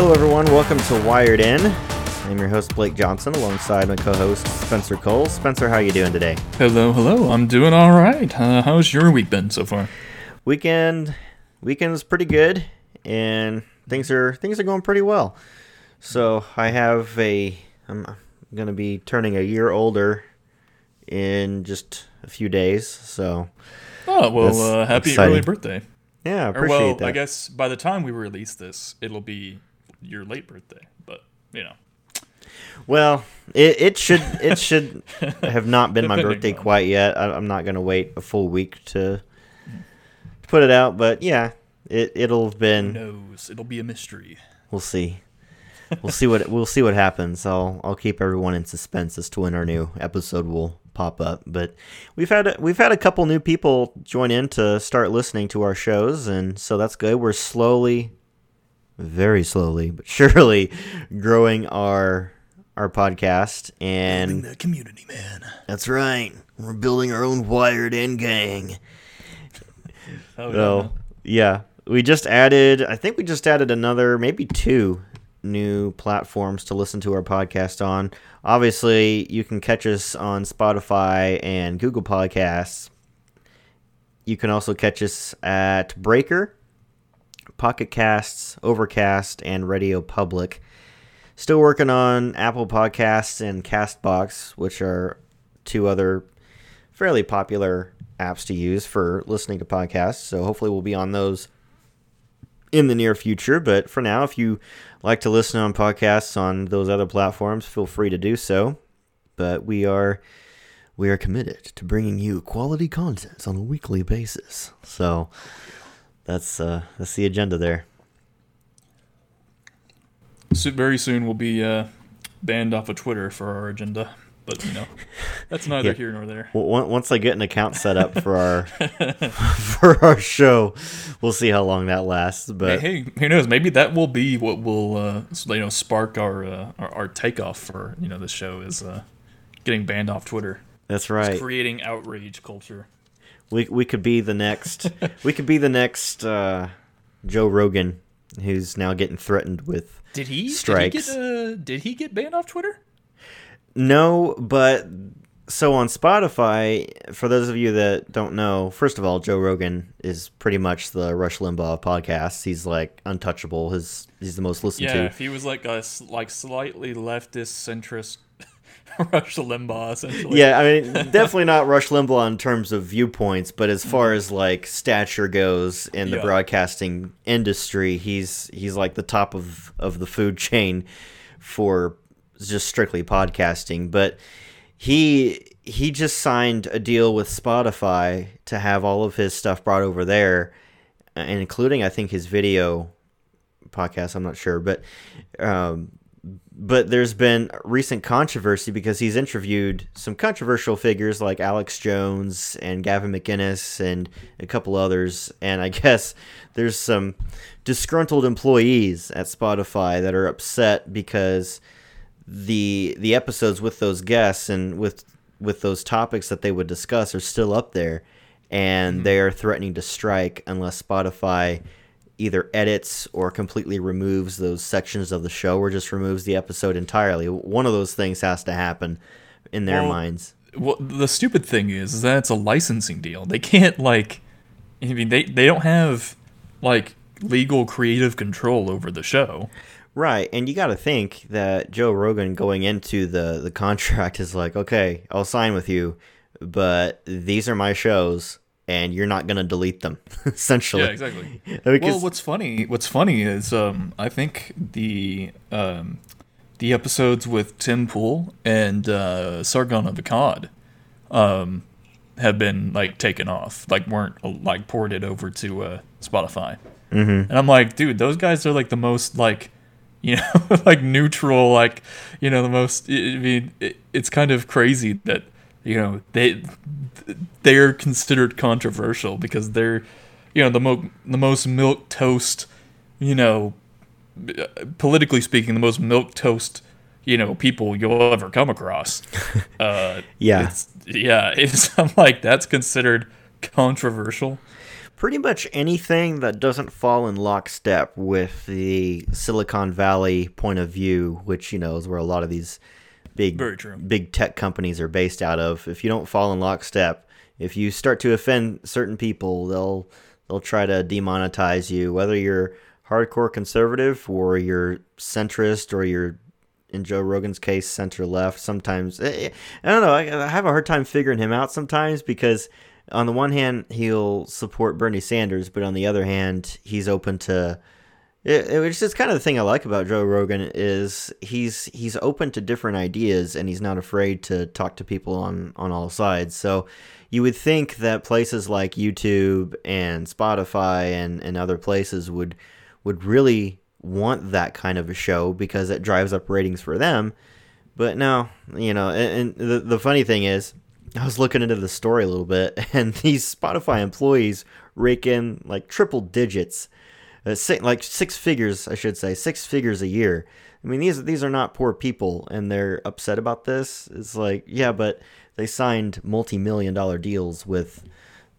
Hello, everyone. Welcome to Wired In. I'm your host Blake Johnson, alongside my co-host Spencer Cole. Spencer, how are you doing today? Hello, hello. I'm doing all right. Uh, how's your week been so far? Weekend, weekend's pretty good, and things are things are going pretty well. So I have a. I'm gonna be turning a year older in just a few days. So Oh well, uh, happy exciting. early birthday. yeah, I Or well, that. I guess by the time we release this, it'll be your late birthday. But you know, Well, it, it should it should have not been my birthday on- quite yet. I, I'm not gonna wait a full week to hmm. put it out, but yeah, it it'll have who been. knows? It'll be a mystery. We'll see. We'll see what we'll see what happens. I'll I'll keep everyone in suspense as to when our new episode will pop up. But we've had we've had a couple new people join in to start listening to our shows, and so that's good. We're slowly, very slowly but surely, growing our our podcast, and building that community, man. that's right. We're building our own wired in gang. Oh, So yeah, we just added. I think we just added another, maybe two new platforms to listen to our podcast on. Obviously, you can catch us on Spotify and Google Podcasts. You can also catch us at Breaker, Pocket Casts, Overcast, and Radio Public. Still working on Apple Podcasts and Castbox, which are two other fairly popular apps to use for listening to podcasts. So hopefully we'll be on those in the near future. But for now, if you like to listen on podcasts on those other platforms, feel free to do so. But we are we are committed to bringing you quality content on a weekly basis. So that's uh, that's the agenda there. So very soon we'll be uh, banned off of Twitter for our agenda. But you know, that's neither Yeah. here nor there. Well, once I get an account set up for our for our show, we'll see how long that lasts. But hey, who knows? Maybe that will be what will uh, you know spark our, uh, our our takeoff for you know this show is uh, getting banned off Twitter. that's It's right. creating outrage culture. We we could be the next. we could be the next uh, Joe Rogan, who's now getting threatened with. Did he? Strikes. Did he get? Uh, did he get banned off Twitter? No, but so on Spotify, for those of you that don't know, first of all, Joe Rogan is pretty much the Rush Limbaugh of podcasts. He's like untouchable. His he's the most listened Yeah, to. if he was like a like slightly leftist centrist Rush Limbaugh, essentially. Yeah, I mean, definitely not Rush Limbaugh in terms of viewpoints, but as far as like stature goes in the Yeah. broadcasting industry, he's he's like the top of of the food chain for just strictly podcasting. But he he just signed a deal with Spotify to have all of his stuff brought over there, and including I think his video podcast. I'm not sure, but um, but there's been recent controversy because he's interviewed some controversial figures like Alex Jones and Gavin McInnes and a couple others. And I guess there's some disgruntled employees at Spotify that are upset because the the episodes with those guests and with with those topics that they would discuss are still up there and mm-hmm. they are threatening to strike unless Spotify either edits or completely removes those sections of the show or just removes the episode entirely. One of those things has to happen in their Well, minds. Well, the stupid thing is, is that it's a licensing deal. They can't like, I mean, they they don't have like legal creative control over the show. Right, and you got to think that Joe Rogan going into the the contract is like, okay, I'll sign with you, but these are my shows, and you're not gonna delete them. essentially, Yeah, exactly. Because- well, what's funny? What's funny is, um, I think the um, the episodes with Tim Pool and uh, Sargon of Akkad um, have been like taken off, like weren't like ported over to uh, Spotify. Mm-hmm. And I'm like, dude, those guys are like the most like, you know, like neutral, like, you know, the most. I I mean, it, it's kind of crazy that you know they they're considered controversial because they're, you know, the mo- the most milk toast, you know, politically speaking, the most milk toast, you know, people you'll ever come across. Uh, Yeah. it's, yeah. It's I'm like that's considered controversial. pretty much anything that doesn't fall in lockstep with the Silicon Valley point of view, which you know is where a lot of these big Very true. big tech companies are based out of. If you don't fall in lockstep, if you start to offend certain people, they'll they'll try to demonetize you, whether you're hardcore conservative or you're centrist or you're in Joe Rogan's case center left. Sometimes eh, I don't know. I, I have a hard time figuring him out sometimes because on the one hand he'll support Bernie Sanders, but on the other hand he's open to it, it's just kind of the thing I like about Joe Rogan is he's he's open to different ideas and he's not afraid to talk to people on on all sides. So you would think that places like YouTube and Spotify and, and other places would would really want that kind of a show because it drives up ratings for them. But no, you know, and, and the, the funny thing is, I was looking into the story a little bit, and these Spotify employees rake in like triple digits, uh, six, like six figures, I should say, six figures a year. I mean, these these are not poor people, and they're upset about this. It's like, yeah, but they signed multi-million dollar deals with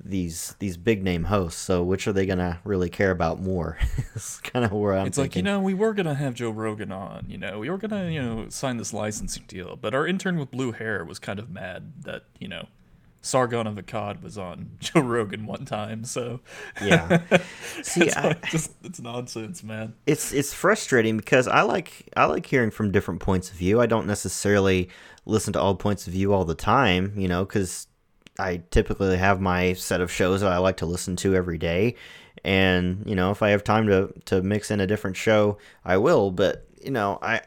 these these big name hosts. So which are they gonna really care about more? it's kind of where I'm. It's like you know we were gonna have Joe Rogan on. You know we were gonna you know sign this licensing deal, but our intern with blue hair was kind of mad that you know Sargon of Akkad was on Joe Rogan one time. So yeah. See, it's, I, like just, it's nonsense, man. it's it's frustrating because I like I like hearing from different points of view. I don't necessarily listen to all points of view all the time, you know, because I typically have my set of shows that I like to listen to every day, and you know, if I have time to to mix in a different show, I will. But you know, I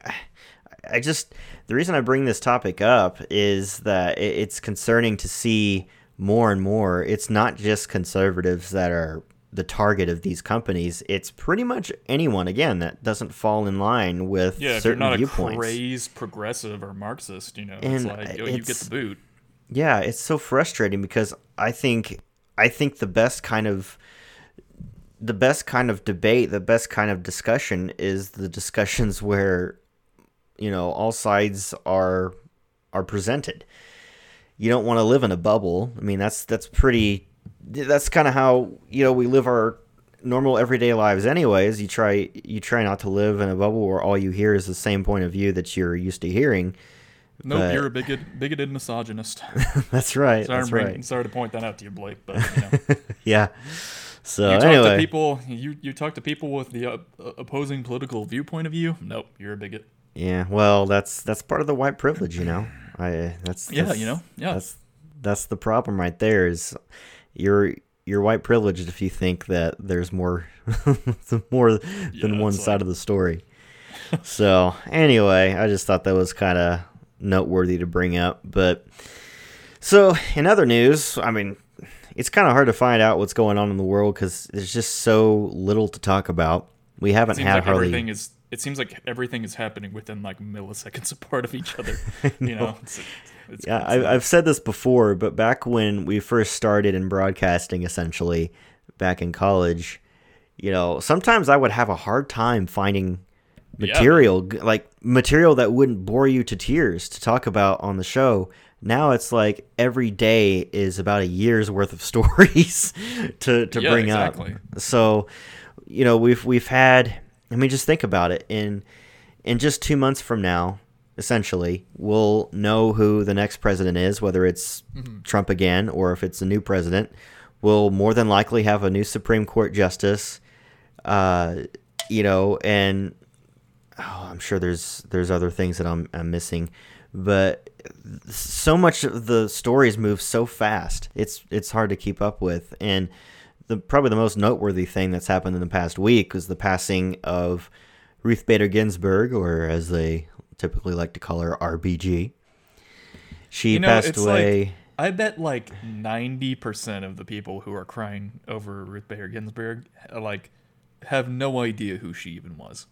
I just the reason I bring this topic up is that it's concerning to see more and more. It's not just conservatives that are the target of these companies. It's pretty much anyone again that doesn't fall in line with Yeah, if you're certain not a viewpoints. crazy progressive or Marxist, you know, it's And like yo, oh, you get the boot. Yeah, it's so frustrating because I think I think the best kind of the best kind of debate, the best kind of discussion is the discussions where you know all sides are are presented. You don't want to live in a bubble. I mean, that's that's pretty that's kind of how, you know, we live our normal everyday lives anyways. You try you try not to live in a bubble where all you hear is the same point of view that you're used to hearing. Nope, but- you're a bigot, bigoted misogynist. That's right. Sorry, that's bringing- right. sorry to point that out to you, Blake, but you know. Yeah. So you talk anyway, to people you, you talk to people with the uh, opposing political viewpoint of view nope you're a bigot Yeah, well, that's that's part of the white privilege, you know. I that's Yeah, that's- you know, yeah. That's that's the problem right there. Is you're you're white privileged if you think that there's more more Yeah, than one side like- of the story. so anyway, I just thought that was kind of noteworthy to bring up. But so in other news, I mean, it's kind of hard to find out what's going on in the world because there's just so little to talk about. We haven't seems had like hardly. everything is it seems like everything is happening within like milliseconds apart of each other you know it's, it's Yeah. I, I've said this before, but back when we first started in broadcasting, essentially, back in college, you know, sometimes I would have a hard time finding material, g like material that wouldn't bore you to tears to talk about on the show. Now it's like every day is about a year's worth of stories to, to Yeah, bring exactly. up. So, you know, we've we've had. I mean, just think about it. In in just two months from now, essentially, we'll know who the next president is, whether it's Trump again or if it's a new president. We'll more than likely have a new Supreme Court justice. Uh, you know, and oh, I'm sure there's there's other things that I'm I'm missing, but so much of the stories move so fast. It's it's hard to keep up with, and the probably the most noteworthy thing that's happened in the past week was the passing of Ruth Bader Ginsburg, or as they typically like to call her, RBG. She You know, passed away. like I bet like ninety percent of the people who are crying over Ruth Bader Ginsburg uh, like have no idea who she even was.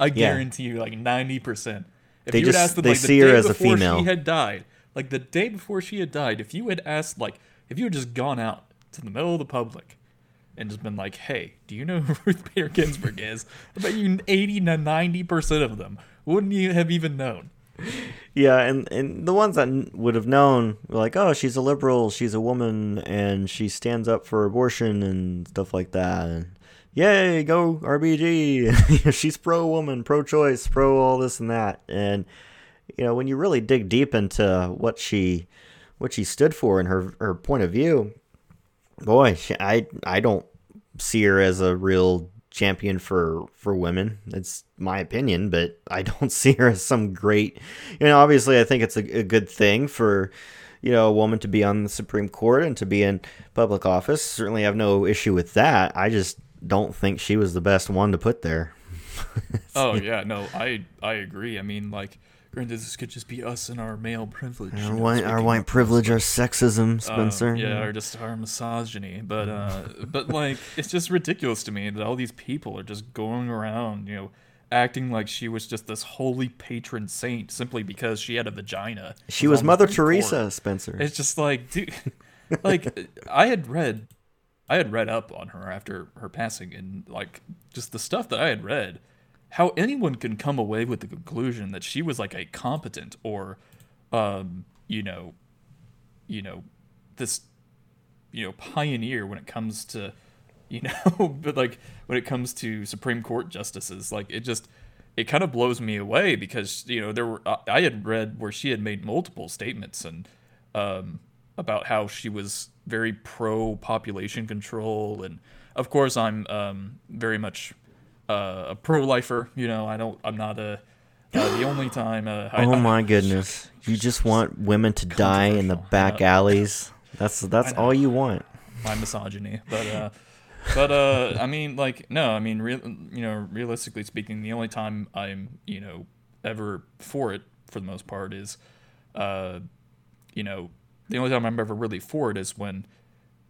I guarantee you, like ninety percent. If They you had just- asked them they like see the her day as a before female. she had died, like the day before she had died, if you had asked like if you had just gone out to the middle of the public and just been like, "Hey, do you know who Ruth Bader Ginsburg is?" I bet you eighty to ninety percent of them wouldn't you have even known. yeah, and and the ones that would have known were like, oh, she's a liberal, she's a woman, and she stands up for abortion and stuff like that. And yay, go RBG! she's pro woman, pro choice, pro all this and that. And you know, when you really dig deep into what she what she stood for and her her point of view, boy, I I don't see her as a real champion for for women. It's my opinion, but I don't see her as some great. You know, obviously, I think it's a, a good thing for you know a woman to be on the Supreme Court and to be in public office. Certainly, have no issue with that. I just don't think she was the best one to put there. oh yeah, no, I I agree. I mean, like granted, this could just be us and our male privilege. Our white, our white privilege, our sexism, uh, Spencer. yeah, or just our misogyny. But uh, but like, it's just ridiculous to me that all these people are just going around, you know, acting like she was just this holy patron saint simply because she had a vagina. She was Mother Teresa, Court. Spencer. It's just like, dude, like I had read, I had read up on her after her passing, and like just the stuff that I had read, how anyone can come away with the conclusion that she was like a competent or, um, you know, you know, this, you know, pioneer when it comes to, you know, but like when it comes to Supreme Court justices, like it just. It kind of blows me away because you know there were I- had read where she had made multiple statements and um, about how she was very pro population control, and of course I'm um, very much uh, a pro lifer. You know, I don't. I'm not a. Uh, the only time. Uh, I, oh I- my goodness! You just want women to die in the back alleys. That's that's all you want. my misogyny, but uh, but uh, I mean, like, no, I mean, real, you know, realistically speaking, the only time I'm, you know, ever for it for the most part is, uh, you know, the only time I'm ever really for it is when,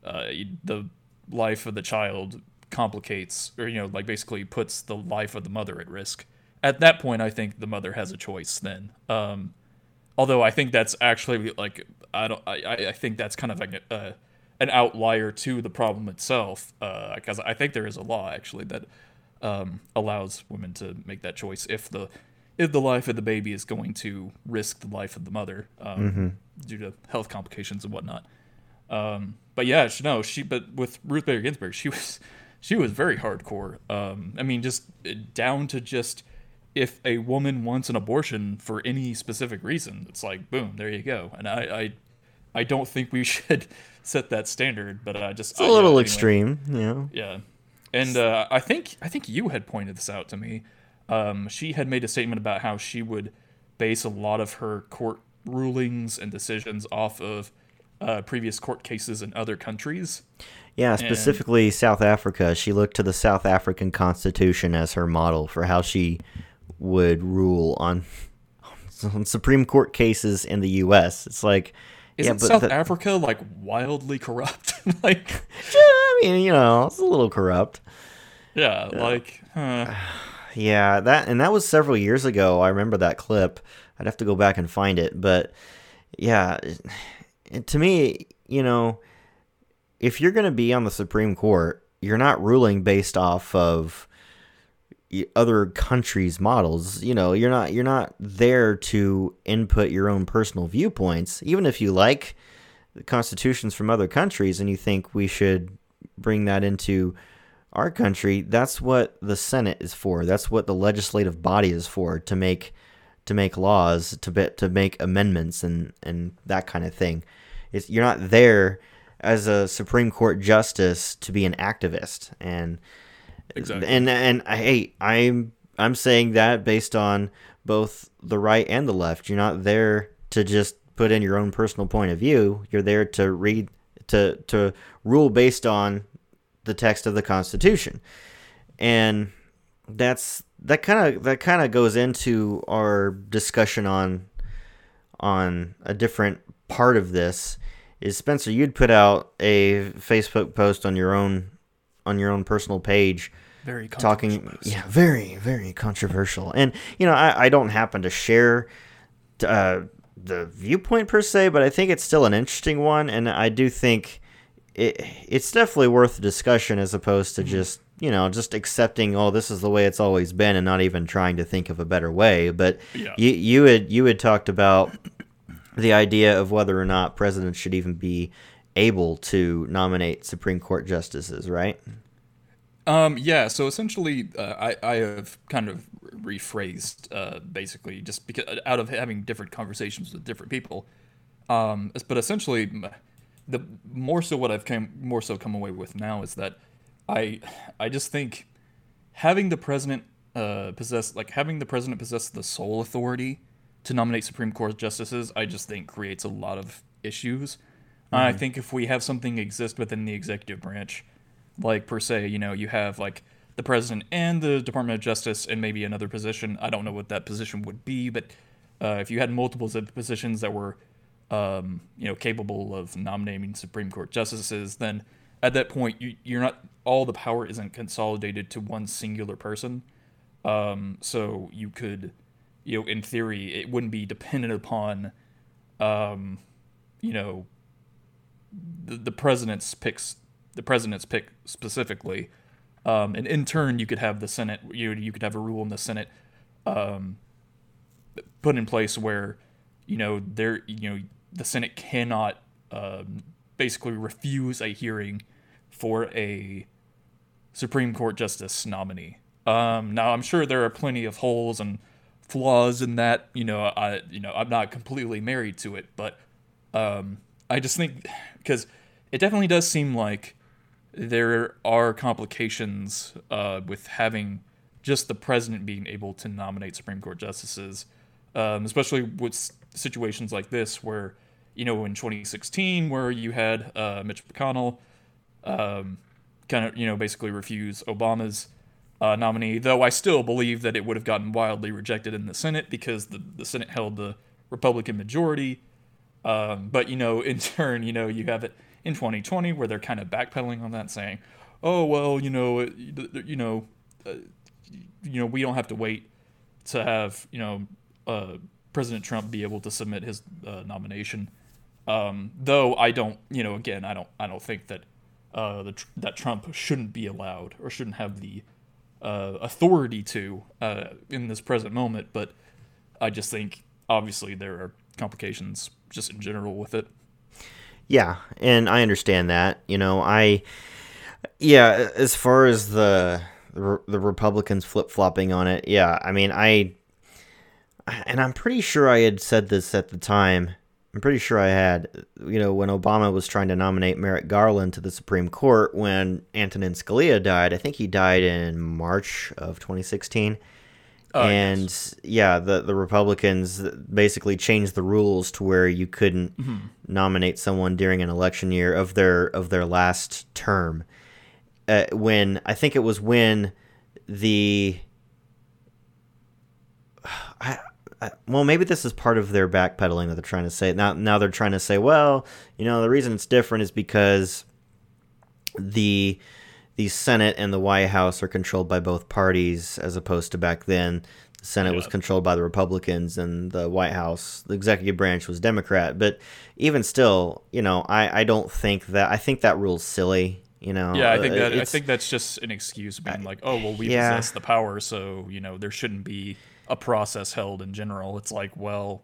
uh, the life of the child complicates, or you know, like basically puts the life of the mother at risk. At that point, I think the mother has a choice. Then, um, although I think that's actually like I don't I, I- think that's kind of like a, uh, an outlier to the problem itself because I think there is a law actually that um, allows women to make that choice if the if the life of the baby is going to risk the life of the mother um, due to health complications and whatnot. Um, but yeah, no, she. But with Ruth Bader Ginsburg, she was she was very hardcore. Um, I mean, just uh, down to just if a woman wants an abortion for any specific reason, it's like boom, there you go. And I I, I don't think we should set that standard, but I just It's a little extreme, you know. yeah, and uh, I think I think you had pointed this out to me. Um, she had made a statement about how she would base a lot of her court rulings and decisions off of uh, previous court cases in other countries. Yeah, specifically South Africa. She looked to the South African Constitution as her model for how she would rule on on Supreme Court cases in the U.S. It's like, Isn't yeah, but South the- Africa like wildly corrupt? like, I mean, you know, it's a little corrupt. yeah, like, huh. Yeah, that and that was several years ago. I remember that clip. I'd have to go back and find it, but yeah, it- to me, you know, if you're going to be on the Supreme Court, you're not ruling based off of other countries' models. You know, you're not you're not there to input your own personal viewpoints, even if you like the constitutions from other countries and you think we should bring that into our country, that's what the Senate is for. That's what the legislative body is for to make to make laws, to be, to make amendments and and that kind of thing. It's you're not there as a Supreme Court justice to be an activist and Exactly. and and I hey, I'm I'm saying that based on both the right and the left. You're not there to just put in your own personal point of view. You're there to read to to rule based on the text of the Constitution. And that's that kind of that kind of goes into our discussion on on a different part of this is Spencer you'd put out a Facebook post on your own on your own personal page very talking yeah very very controversial. And you know I, I don't happen to share uh, the viewpoint per se but i think it's still an interesting one. And i do think it, it's definitely worth discussion as opposed to just you know, just accepting, oh, this is the way it's always been, and not even trying to think of a better way. But Yeah. you you had you had talked about the idea of whether or not presidents should even be able to nominate Supreme Court justices, right? Um, yeah, so essentially, uh, I, I have kind of rephrased, uh, basically, just because out of having different conversations with different people. Um, but essentially, the more so what I've come more so come away with now is that I I just think having the president uh, possess like having the president possess the sole authority to nominate Supreme Court justices, I just think creates a lot of issues. I think if we have something exist within the executive branch, like per se, you know, you have like the president and the Department of Justice and maybe another position. I don't know what that position would be, but uh, if you had multiples of positions that were, um, you know, capable of nominating Supreme Court justices, then at that point you, you're not all the power isn't consolidated to one singular person. Um, so you could, you know, in theory, it wouldn't be dependent upon, um, you know, the, the president's picks, the president's pick specifically, um, and in turn, you could have the Senate. You you could have a rule in the Senate, um, put in place where, you know, there you know the Senate cannot um, basically refuse a hearing for a Supreme Court justice nominee. Um, now, I'm sure there are plenty of holes and flaws in that. You know, I you know I'm not completely married to it, but um, I just think because it definitely does seem like there are complications uh, with having just the president being able to nominate Supreme Court justices, um, especially with situations like this where, you know, in 2016, where you had uh, Mitch McConnell um, kind of, you know, basically refuse Obama's uh, nominee, though I still believe that it would have gotten wildly rejected in the Senate because the, the Senate held the Republican majority. Um, but you know, in turn, you know, you have it in 2020 where they're kind of backpedaling on that, saying, "Oh well, you know, you know, uh, you know, we don't have to wait to have you know uh, President Trump be able to submit his uh, nomination." Um, though I don't, you know, again, I don't, I don't think that uh, the, that Trump shouldn't be allowed or shouldn't have the uh, authority to uh, in this present moment. But I just think, obviously, there are complications just in general with it. Yeah, and I understand that. You know, I yeah, as far as the the, the Republicans flip flopping on it, yeah, I mean, I and I'm pretty sure I had said this at the time. I'm pretty sure I had, you know, when Obama was trying to nominate Merrick Garland to the Supreme Court when Antonin Scalia died. I think he died in March of 2016 Uh, and yes. yeah, the the Republicans basically changed the rules to where you couldn't nominate someone during an election year of their of their last term. Uh, when I think it was when the I, well, maybe this is part of their backpedaling that they're trying to say. Now, now they're trying to say, well, you know, the reason it's different is because the the Senate and the White House are controlled by both parties, as opposed to back then. The Senate was controlled by the Republicans, and the White House, the executive branch, was Democrat. But even still, you know, I, I don't think that I think that rule's silly. You know, Yeah, I think Uh, that I think that's just an excuse being like, oh well, we yeah. possess the power, so you know there shouldn't be a process held in general. It's like, well,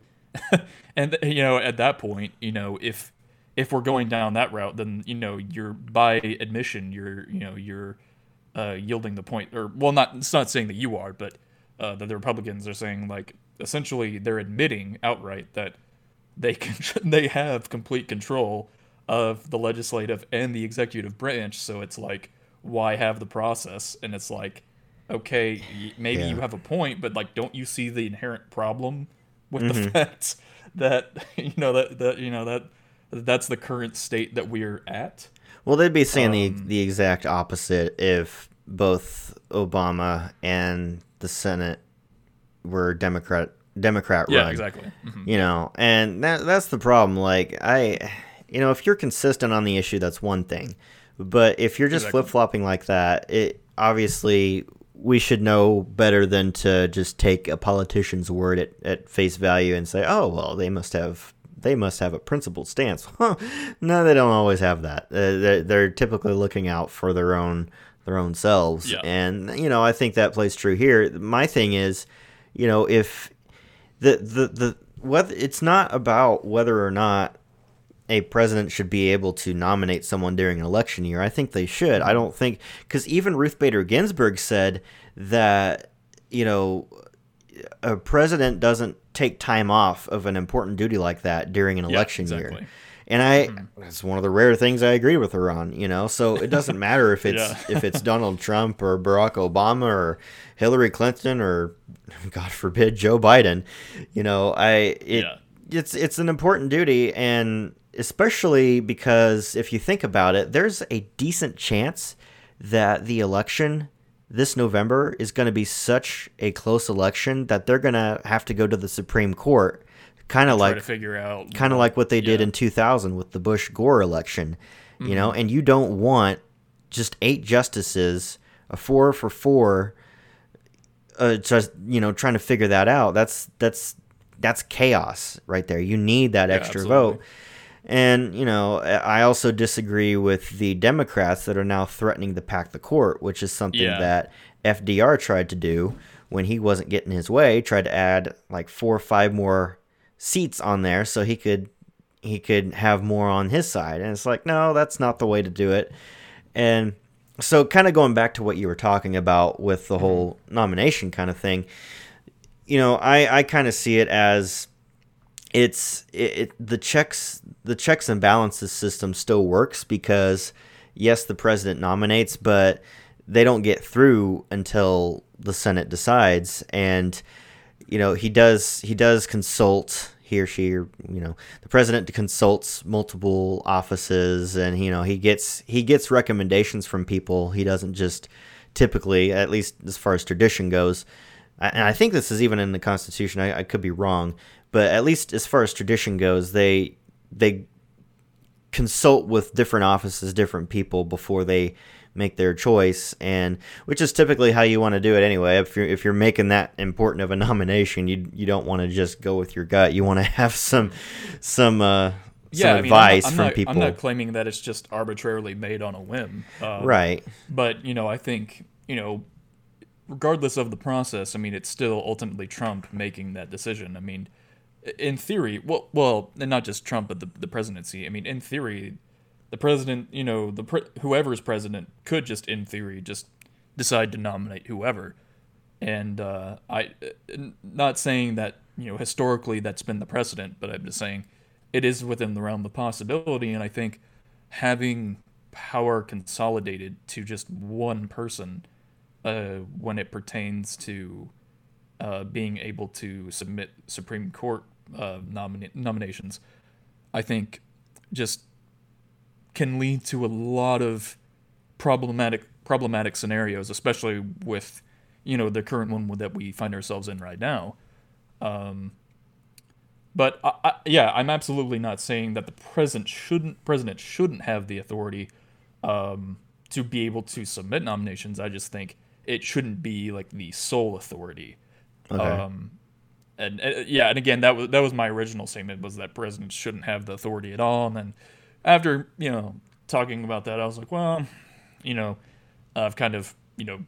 and you know at that point, you know if if we're going down that route, then you know you're by admission, you're you know you're uh, yielding the point, or well, not it's not saying that you are, but uh, that the Republicans are saying like essentially they're admitting outright that they can they have complete control of the legislative and the executive branch so it's like why have the process and it's like okay maybe Yeah. you have a point but like don't you see the inherent problem with Mm-hmm. the fact that you know that that you know that that's the current state that we're at Well, they'd be saying the Um, the exact opposite if both Obama and the Senate were Democrat Democrat yeah run. exactly Mhm. You know, and that that's the problem. Like I, you know, if you're consistent on the issue, that's one thing, but if you're just Exactly. flip flopping like that, it obviously we should know better than to just take a politician's word at, at face value and say, oh well, they must have they must have a principled stance. Huh. no, they don't always have that. Uh, they're, they're typically looking out for their own their own selves. Yeah. And you know, I think that plays true here. My thing is, you know, if the the the whether it's not about whether or not a president should be able to nominate someone during an election year. I think they should. I don't think because even Ruth Bader Ginsburg said that you know a president doesn't take time off of an important duty like that during an Yeah, election exactly. year. And I hmm. that's one of the rare things I agree with her on, you know. So it doesn't matter if it's Yeah. if it's Donald Trump or Barack Obama or Hillary Clinton or God forbid Joe Biden. You know, I it Yeah. it's it's an important duty and especially because if you think about it, there's a decent chance that the election this November is going to be such a close election that they're going to have to go to the Supreme Court, kind of like to figure out kind of like what they did Yeah. in 2000 with the Bush Gore election, you Mm-hmm. know, and you don't want just eight justices, a four for four, uh, just you know, trying to figure that out. That's that's that's chaos right there. You need that Yeah, extra absolutely. vote. And, you know, I also disagree with the Democrats that are now threatening to pack the court, which is something Yeah. that FDR tried to do when he wasn't getting his way, tried to add like four or five more seats on there so he could he could have more on his side. And it's like, no, that's not the way to do it. And so kind of going back to what you were talking about with the mm-hmm. whole nomination kind of thing, you know, I, I kind of see it as it's it, it the checks the checks and balances system still works because yes the president nominates but they don't get through until the senate decides and you know he does he does consult he or she or you know the president consults multiple offices and you know he gets he gets recommendations from people he doesn't just typically at least as far as tradition goes and I think this is even in the Constitution. I, I could be wrong, but at least as far as tradition goes, they they consult with different offices, different people before they make their choice, and which is typically how you want to do it anyway. If you're if you're making that important of a nomination, you you don't want to just go with your gut. You want to have some some uh, some yeah, I mean, advice I'm not, I'm from not, people. I'm not claiming that it's just arbitrarily made on a whim. Um, right. But you know, I think you know, regardless of the process, I mean, it's still ultimately Trump making that decision. I mean, in theory, well, well, and not just Trump, but the the presidency. I mean, in theory, the president, you know, the pre- whoever's president could just, in theory, just decide to nominate whoever. And uh, I, not saying that you know historically that's been the precedent, but I'm just saying it is within the realm of possibility. And I think having power consolidated to just one person uh, when it pertains to uh, being able to submit Supreme Court uh, nomina- nominations, I think just can lead to a lot of problematic problematic scenarios, especially with you know the current one that we find ourselves in right now. Um, but I, I, yeah, I'm absolutely not saying that the president shouldn't president shouldn't have the authority um, to be able to submit nominations. I just think it shouldn't be like the sole authority. Okay. Um, and uh, yeah, and again, that was that was my original statement was that presidents shouldn't have the authority at all. And then after you know talking about that, I was like, well, you know, I've kind of you know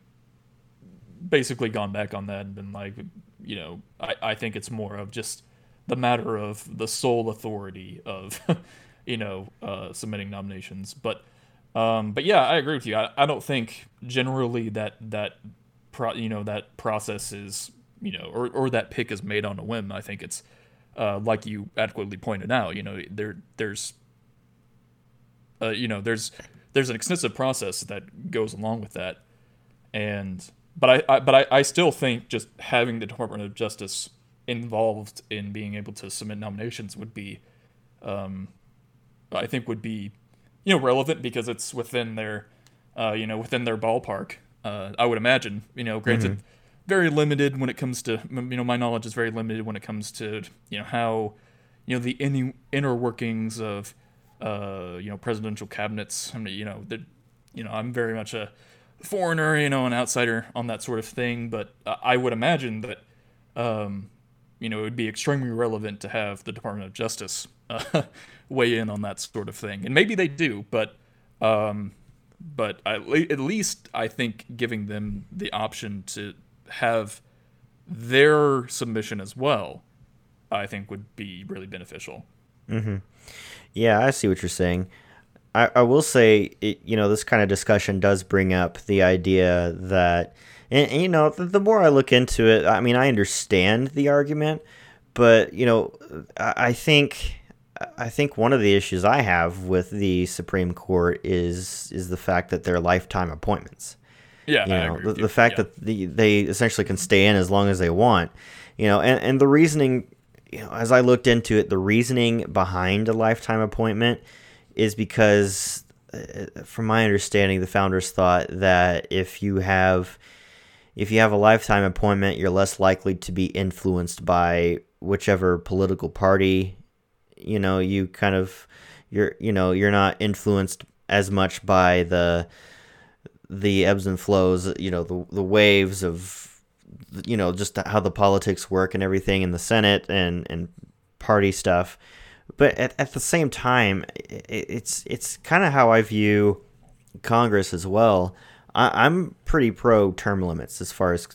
basically gone back on that and been like, you know, I, I think it's more of just the matter of the sole authority of, you know, uh, submitting nominations. But, um, but yeah, I agree with you. I, I don't think generally that that, pro, you know, that process is, you know, or, or that pick is made on a whim. I think it's, uh, like you adequately pointed out, you know, there there's, uh, you know, there's there's an extensive process that goes along with that, and but I, I but I, I still think just having the Department of Justice involved in being able to submit nominations would be, um, I think would be, you know, relevant because it's within their, uh, you know, within their ballpark. Uh, I would imagine, you know, granted, very limited when it comes to, you know, my knowledge is very limited when it comes to, you know, how, you know, the inner inner workings of, uh, you know, presidential cabinets. I mean, you know, that, you know, I'm very much a foreigner, you know, an outsider on that sort of thing. But I I would imagine that, um, you know, it would be extremely relevant to have the Department of Justice uh, weigh in on that sort of thing, and maybe they do, but, um, but I, at least I think giving them the option to have their submission as well, I think would be really beneficial. Mm-hmm. Yeah, I see what you're saying. I, I will say, it, you know, this kind of discussion does bring up the idea that, and, and you know, the, the, more I look into it, I mean, I understand the argument, but you know, I, I think. I think one of the issues I have with the Supreme Court is is the fact that they're lifetime appointments. Yeah, you know, the, the, fact yeah. that the, they essentially can stay in as long as they want, you know, and, and the reasoning, you know, as I looked into it, the reasoning behind a lifetime appointment is because, uh, from my understanding, the founders thought that if you have if you have a lifetime appointment, you're less likely to be influenced by whichever political party, you know, you kind of you're you know you're not influenced as much by the the ebbs and flows, you know, the the waves of you know just how the politics work and everything in the Senate and and party stuff. But at, at the same time, it's it's kind of how I view Congress as well. I, I'm pretty pro term limits as far as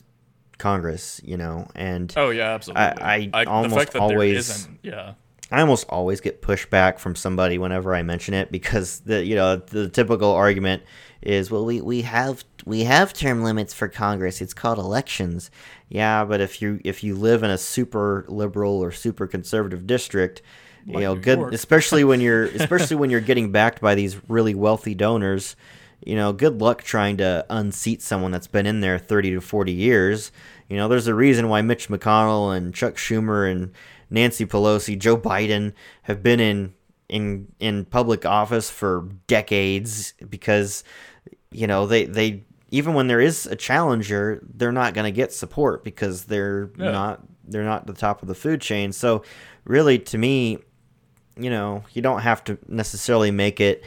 Congress, you know, and oh yeah, absolutely. I, I, I almost always yeah. I almost always get pushback from somebody whenever I mention it because the you know the typical argument is well we, we have we have term limits for Congress. It's called elections. Yeah, but if you if you live in a super liberal or super conservative district, like you know, New good York. especially when you're especially when you're getting backed by these really wealthy donors, you know, good luck trying to unseat someone that's been in there 30 to 40 years. You know, there's a reason why Mitch McConnell and Chuck Schumer and Nancy Pelosi, Joe Biden have been in in in public office for decades because you know they they even when there is a challenger they're not going to get support because they're yeah. not they're not the top of the food chain so really to me you know you don't have to necessarily make it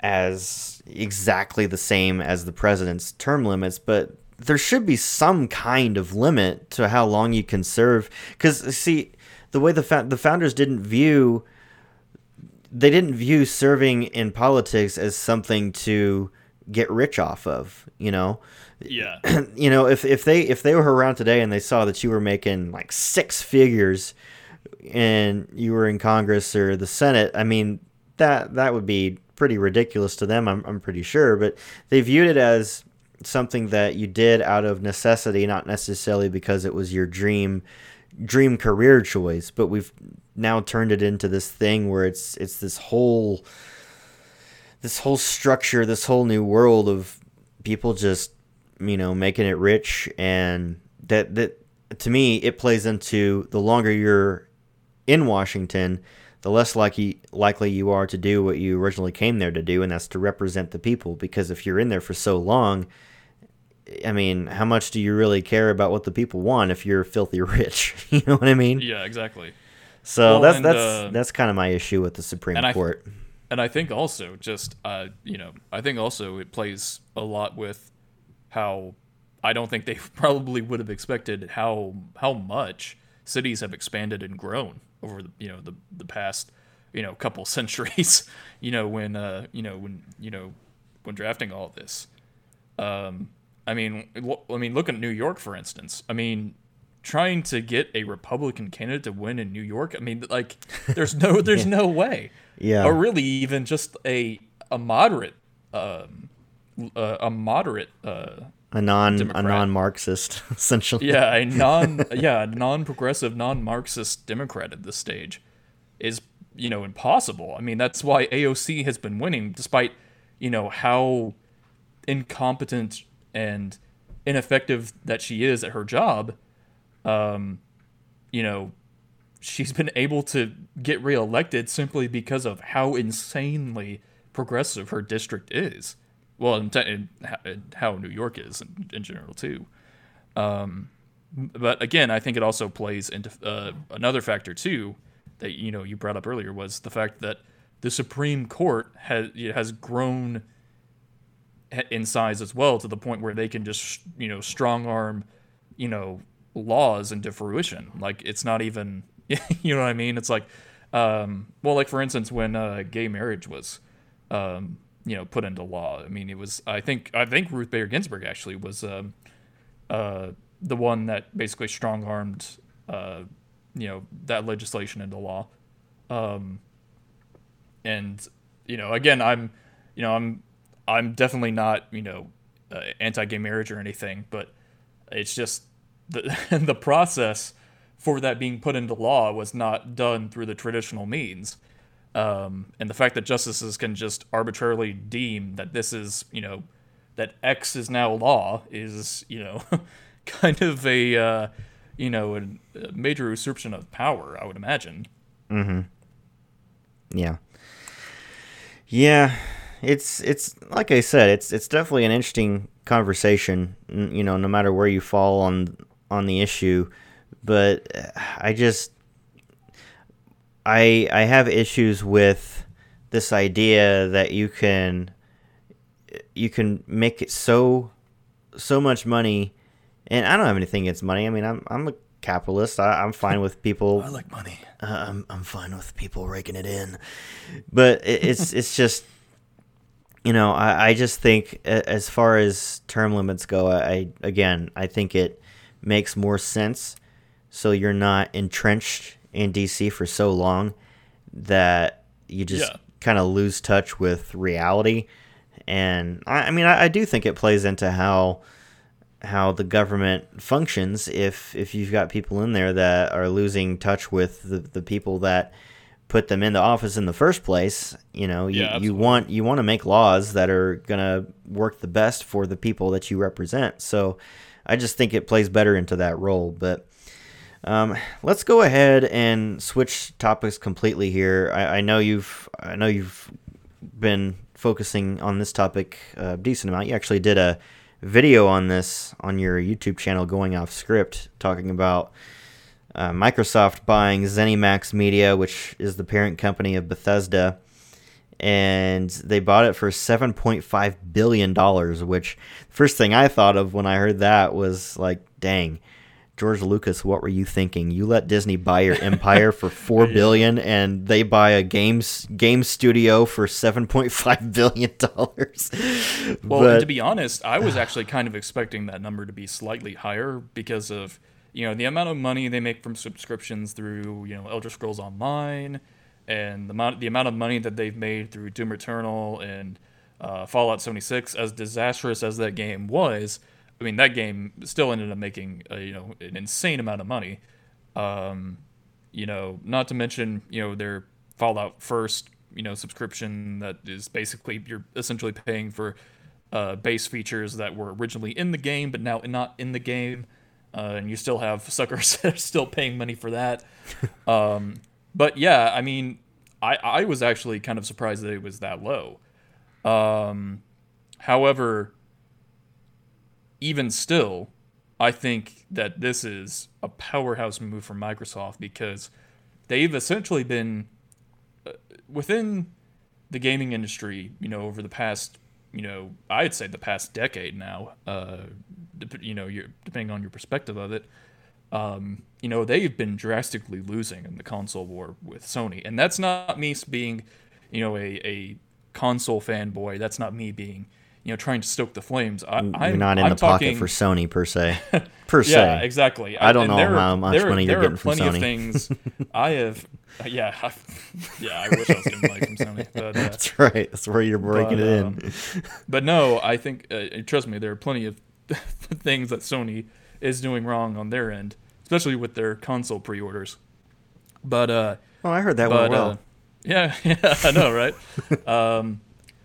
as exactly the same as the president's term limits but there should be some kind of limit to how long you can serve because see the way the fa- the founders didn't view they didn't view serving in politics as something to get rich off of, you know. Yeah. you know, if if they if they were around today and they saw that you were making like six figures and you were in Congress or the Senate, I mean, that that would be pretty ridiculous to them, I'm I'm pretty sure, but they viewed it as something that you did out of necessity, not necessarily because it was your dream dream career choice, but we've now turned it into this thing where it's it's this whole this whole structure, this whole new world of people just you know making it rich, and that that to me it plays into the longer you're in Washington, the less likely likely you are to do what you originally came there to do, and that's to represent the people. Because if you're in there for so long, I mean, how much do you really care about what the people want if you're filthy rich? you know what I mean? Yeah, exactly. So well, that's and, that's uh, that's kind of my issue with the Supreme Court. I, and I think also just uh, you know, I think also it plays a lot with how I don't think they probably would have expected how how much cities have expanded and grown over the you know the the past you know couple centuries. you know when uh you know when you know when drafting all this. Um, I mean, I mean, look at New York for instance. I mean, trying to get a Republican candidate to win in New York. I mean, like, there's no, there's yeah. no way. Yeah. Or really, even just a a moderate, um, uh, a moderate, uh, a non Democrat. a non Marxist essentially. Yeah, a non yeah non progressive non Marxist Democrat at this stage is you know impossible. I mean, that's why AOC has been winning despite you know how incompetent and ineffective that she is at her job um, you know, she's been able to get reelected simply because of how insanely progressive her district is. Well, and, and how New York is in, in general too. Um, but again, I think it also plays into uh, another factor too that you know you brought up earlier was the fact that the Supreme Court has has grown in size as well to the point where they can just you know strong arm you know laws into fruition. Like it's not even, you know what I mean? It's like, um, well, like for instance, when uh, gay marriage was, um, you know put into law. I mean, it was I think I think Ruth Bader Ginsburg actually was um, uh, the one that basically strong armed uh, you know that legislation into law. Um, and you know, again, I'm you know I'm I'm definitely not you know uh, anti-gay marriage or anything, but it's just the the process for that being put into law was not done through the traditional means. Um, and the fact that justices can just arbitrarily deem that this is, you know, that X is now law is, you know, kind of a, uh, you know, a, major usurpation of power, I would imagine. Mm-hmm. Yeah. Yeah, it's it's like I said, it's it's definitely an interesting conversation. You know, no matter where you fall on on the issue, but I just I I have issues with this idea that you can you can make it so so much money and I don't have anything against money. I mean, I'm I'm a capitalist. I, am fine with people. I like money. Uh, I'm I'm fine with people raking it in, but it, it's it's just you know I, I just think as far as term limits go, I again I think it makes more sense so you're not entrenched in DC for so long that you just yeah. kind of lose touch with reality. And I, I mean, I, I, do think it plays into how how the government functions if if you've got people in there that are losing touch with the, the people that put them in the office in the first place you know you, yeah, you want you want to make laws that are going to work the best for the people that you represent so i just think it plays better into that role but um, let's go ahead and switch topics completely here. I, I, know you've I know you've been focusing on this topic a decent amount. You actually did a video on this on your YouTube channel, going off script, talking about uh, Microsoft buying ZeniMax Media, which is the parent company of Bethesda, and they bought it for seven point five billion dollars. Which first thing I thought of when I heard that was like, dang George Lucas, what were you thinking? You let Disney buy your empire for four billion, and they buy a games game studio for seven point five billion dollars. Well, but, to be honest, I was actually kind of expecting that number to be slightly higher because of you know the amount of money they make from subscriptions through you know Elder Scrolls Online, and the amount the amount of money that they've made through Doom Eternal and uh, Fallout seventy six. As disastrous as that game was I mean, that game still ended up making a, you know an insane amount of money. Um, you know, not to mention you know their Fallout First you know subscription that is basically you're essentially paying for uh, base features that were originally in the game but now not in the game, uh, and you still have suckers that are still paying money for that. um, but yeah, I mean, I I was actually kind of surprised that it was that low. Um, however even still, I think that this is a powerhouse move from Microsoft because they've essentially been uh, within the gaming industry, you know, over the past, you know, I'd say the past decade now, uh, you know, depending on your perspective of it, um, you know, they've been drastically losing in the console war with Sony. And that's not me being, you know, a, a console fanboy. That's not me being, you know trying to stoke the flames. I, I'm, not in I'm the talking... pocket for Sony per se. Per se. Yeah, exactly. I don't know there, how much there, money there you're getting from Sony. There are plenty of things I have. Yeah, I, yeah. I wish I was getting money from Sony. But, uh, That's right. That's where you're breaking but, it in. Um, but no, I think uh, trust me, there are plenty of things that Sony is doing wrong on their end, especially with their console pre-orders. But uh, oh, I heard that but, one well. Uh, yeah, yeah, I know, right? um,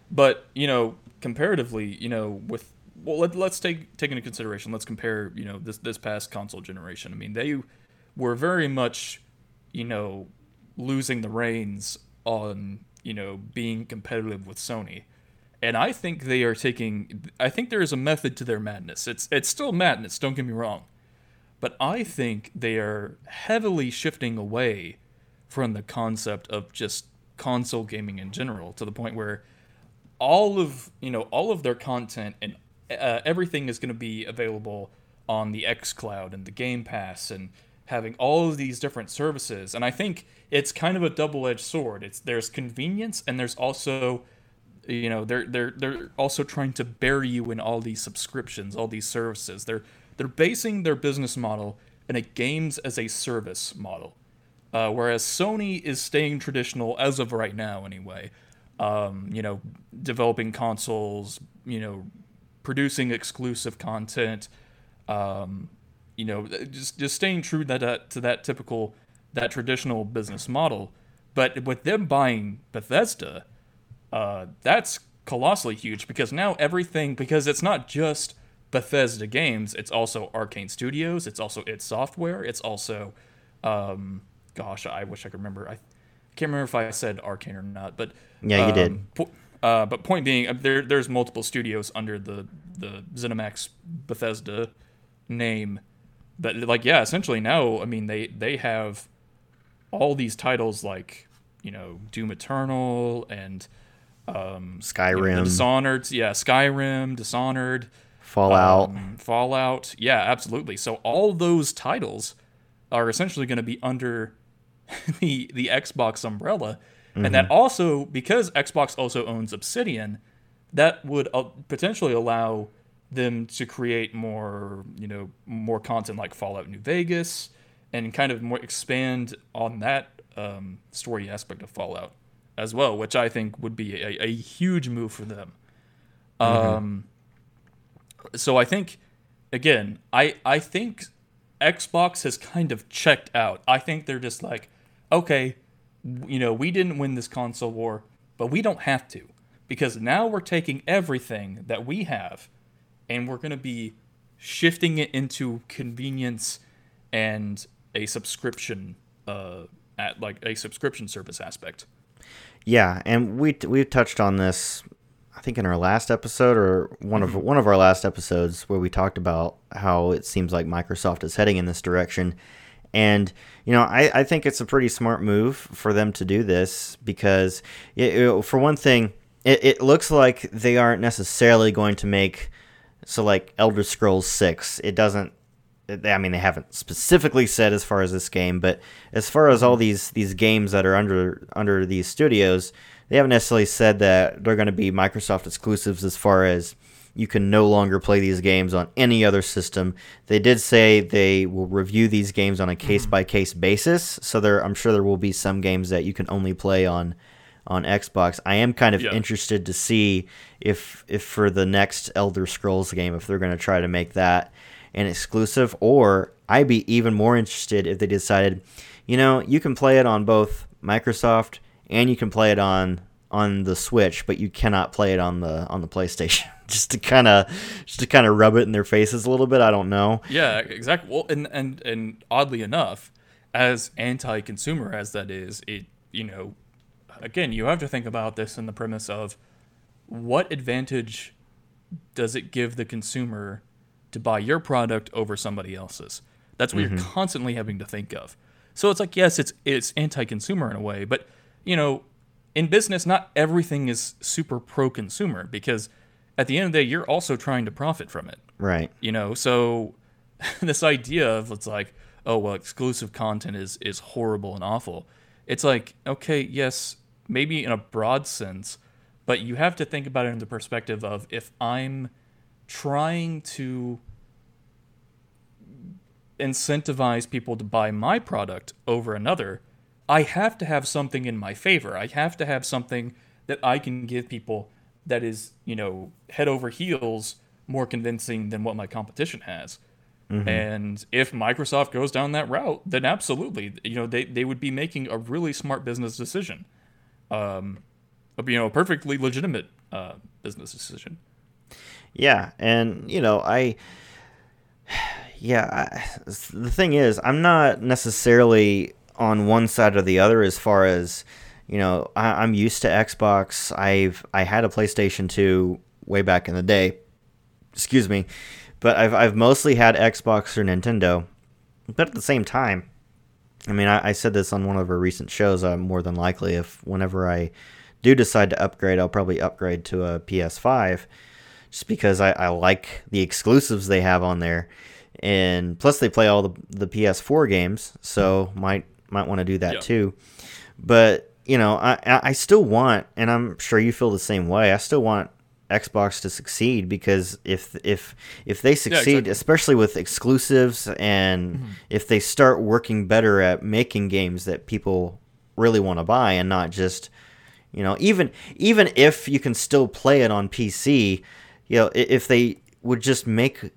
but you know, comparatively, you know, with well, let, us take take into consideration. Let's compare, you know, this this past console generation. I mean, they were very much, you know, losing the reins on you know being competitive with Sony, and I think they are taking. I think there is a method to their madness. It's it's still madness. Don't get me wrong, but I think they are heavily shifting away from the concept of just console gaming in general to the point where all of you know all of their content and uh, everything is going to be available on the xCloud and the Game Pass and having all of these different services. And I think it's kind of a double-edged sword. It's there's convenience and there's also you know they're they're they're also trying to bury you in all these subscriptions, all these services. They're they're basing their business model in a games as a service model, uh, whereas Sony is staying traditional as of right now, anyway. Um, you know, developing consoles, you know, producing exclusive content, um, you know, just just staying true to that to that typical that traditional business model. But with them buying Bethesda, uh, that's colossally huge because now everything because it's not just Bethesda games, it's also Arkane Studios, it's also id Software, it's also, um, gosh, I wish I could remember. I can't remember if I said Arkane or not, but yeah, you um, did. Po- uh, but point being, uh, there there's multiple studios under the the ZeniMax Bethesda name. that like, yeah, essentially now, I mean, they they have all these titles like you know Doom Eternal and um, Skyrim, you know, Dishonored, yeah, Skyrim, Dishonored, Fallout, um, Fallout, yeah, absolutely. So all those titles are essentially going to be under the the Xbox umbrella, mm-hmm. and that also because Xbox also owns Obsidian, that would uh, potentially allow them to create more, you know, more content like Fallout New Vegas, and kind of more expand on that um, story aspect of Fallout as well, which I think would be a, a huge move for them. Mm-hmm. Um, so I think, again, I I think Xbox has kind of checked out. I think they're just like, okay, you know, we didn't win this console war, but we don't have to because now we're taking everything that we have and we're going to be shifting it into convenience and a subscription uh at like a subscription service aspect. Yeah, and we we touched on this I think in our last episode or one mm-hmm. of one of our last episodes where we talked about how it seems like Microsoft is heading in this direction. And you know, I, I think it's a pretty smart move for them to do this because, it, it, for one thing, it, it looks like they aren't necessarily going to make so like Elder Scrolls Six. It doesn't I mean, they haven't specifically said as far as this game, but as far as all mm-hmm. these these games that are under under these studios, they haven't necessarily said that they're going to be Microsoft exclusives as far as you can no longer play these games on any other system. They did say they will review these games on a case by case basis, so there I'm sure there will be some games that you can only play on on Xbox. I am kind of yeah. interested to see if if for the next Elder Scrolls game if they're going to try to make that an exclusive, or I'd be even more interested if they decided, you know, you can play it on both Microsoft and you can play it on on the Switch, but you cannot play it on the on the PlayStation. just to kind of just to kind of rub it in their faces a little bit. I don't know. Yeah, exactly. Well, and and and oddly enough, as anti-consumer as that is, it you know, again, you have to think about this in the premise of what advantage does it give the consumer to buy your product over somebody else's. That's what mm-hmm. you're constantly having to think of. So it's like yes, it's it's anti-consumer in a way, but you know, in business not everything is super pro-consumer because at the end of the day you're also trying to profit from it. Right. You know, so this idea of it's like, oh well, exclusive content is is horrible and awful. It's like, okay, yes, maybe in a broad sense, but you have to think about it in the perspective of if I'm trying to incentivize people to buy my product over another, I have to have something in my favor. I have to have something that I can give people that is, you know, head over heels more convincing than what my competition has. Mm-hmm. And if Microsoft goes down that route, then absolutely, you know, they, they would be making a really smart business decision. Um, you know, a perfectly legitimate uh, business decision. Yeah, and you know, I yeah, I, the thing is, I'm not necessarily on one side or the other as far as you know. I, am used to Xbox. I've I had a PlayStation 2 way back in the day. Excuse me, but I've I've mostly had Xbox or Nintendo. But at the same time, I mean, I, I said this on one of our recent shows. I'm more than likely if whenever I do decide to upgrade, I'll probably upgrade to a PS5 just because I, I like the exclusives they have on there, and plus they play all the the PS4 games, so might might want to do that yeah. too. But you know, I I still want, and I'm sure you feel the same way. I still want Xbox to succeed because if if if they succeed, yeah, exactly. especially with exclusives, and mm-hmm. if they start working better at making games that people really want to buy and not just you know even even if you can still play it on PC, you know if they would just make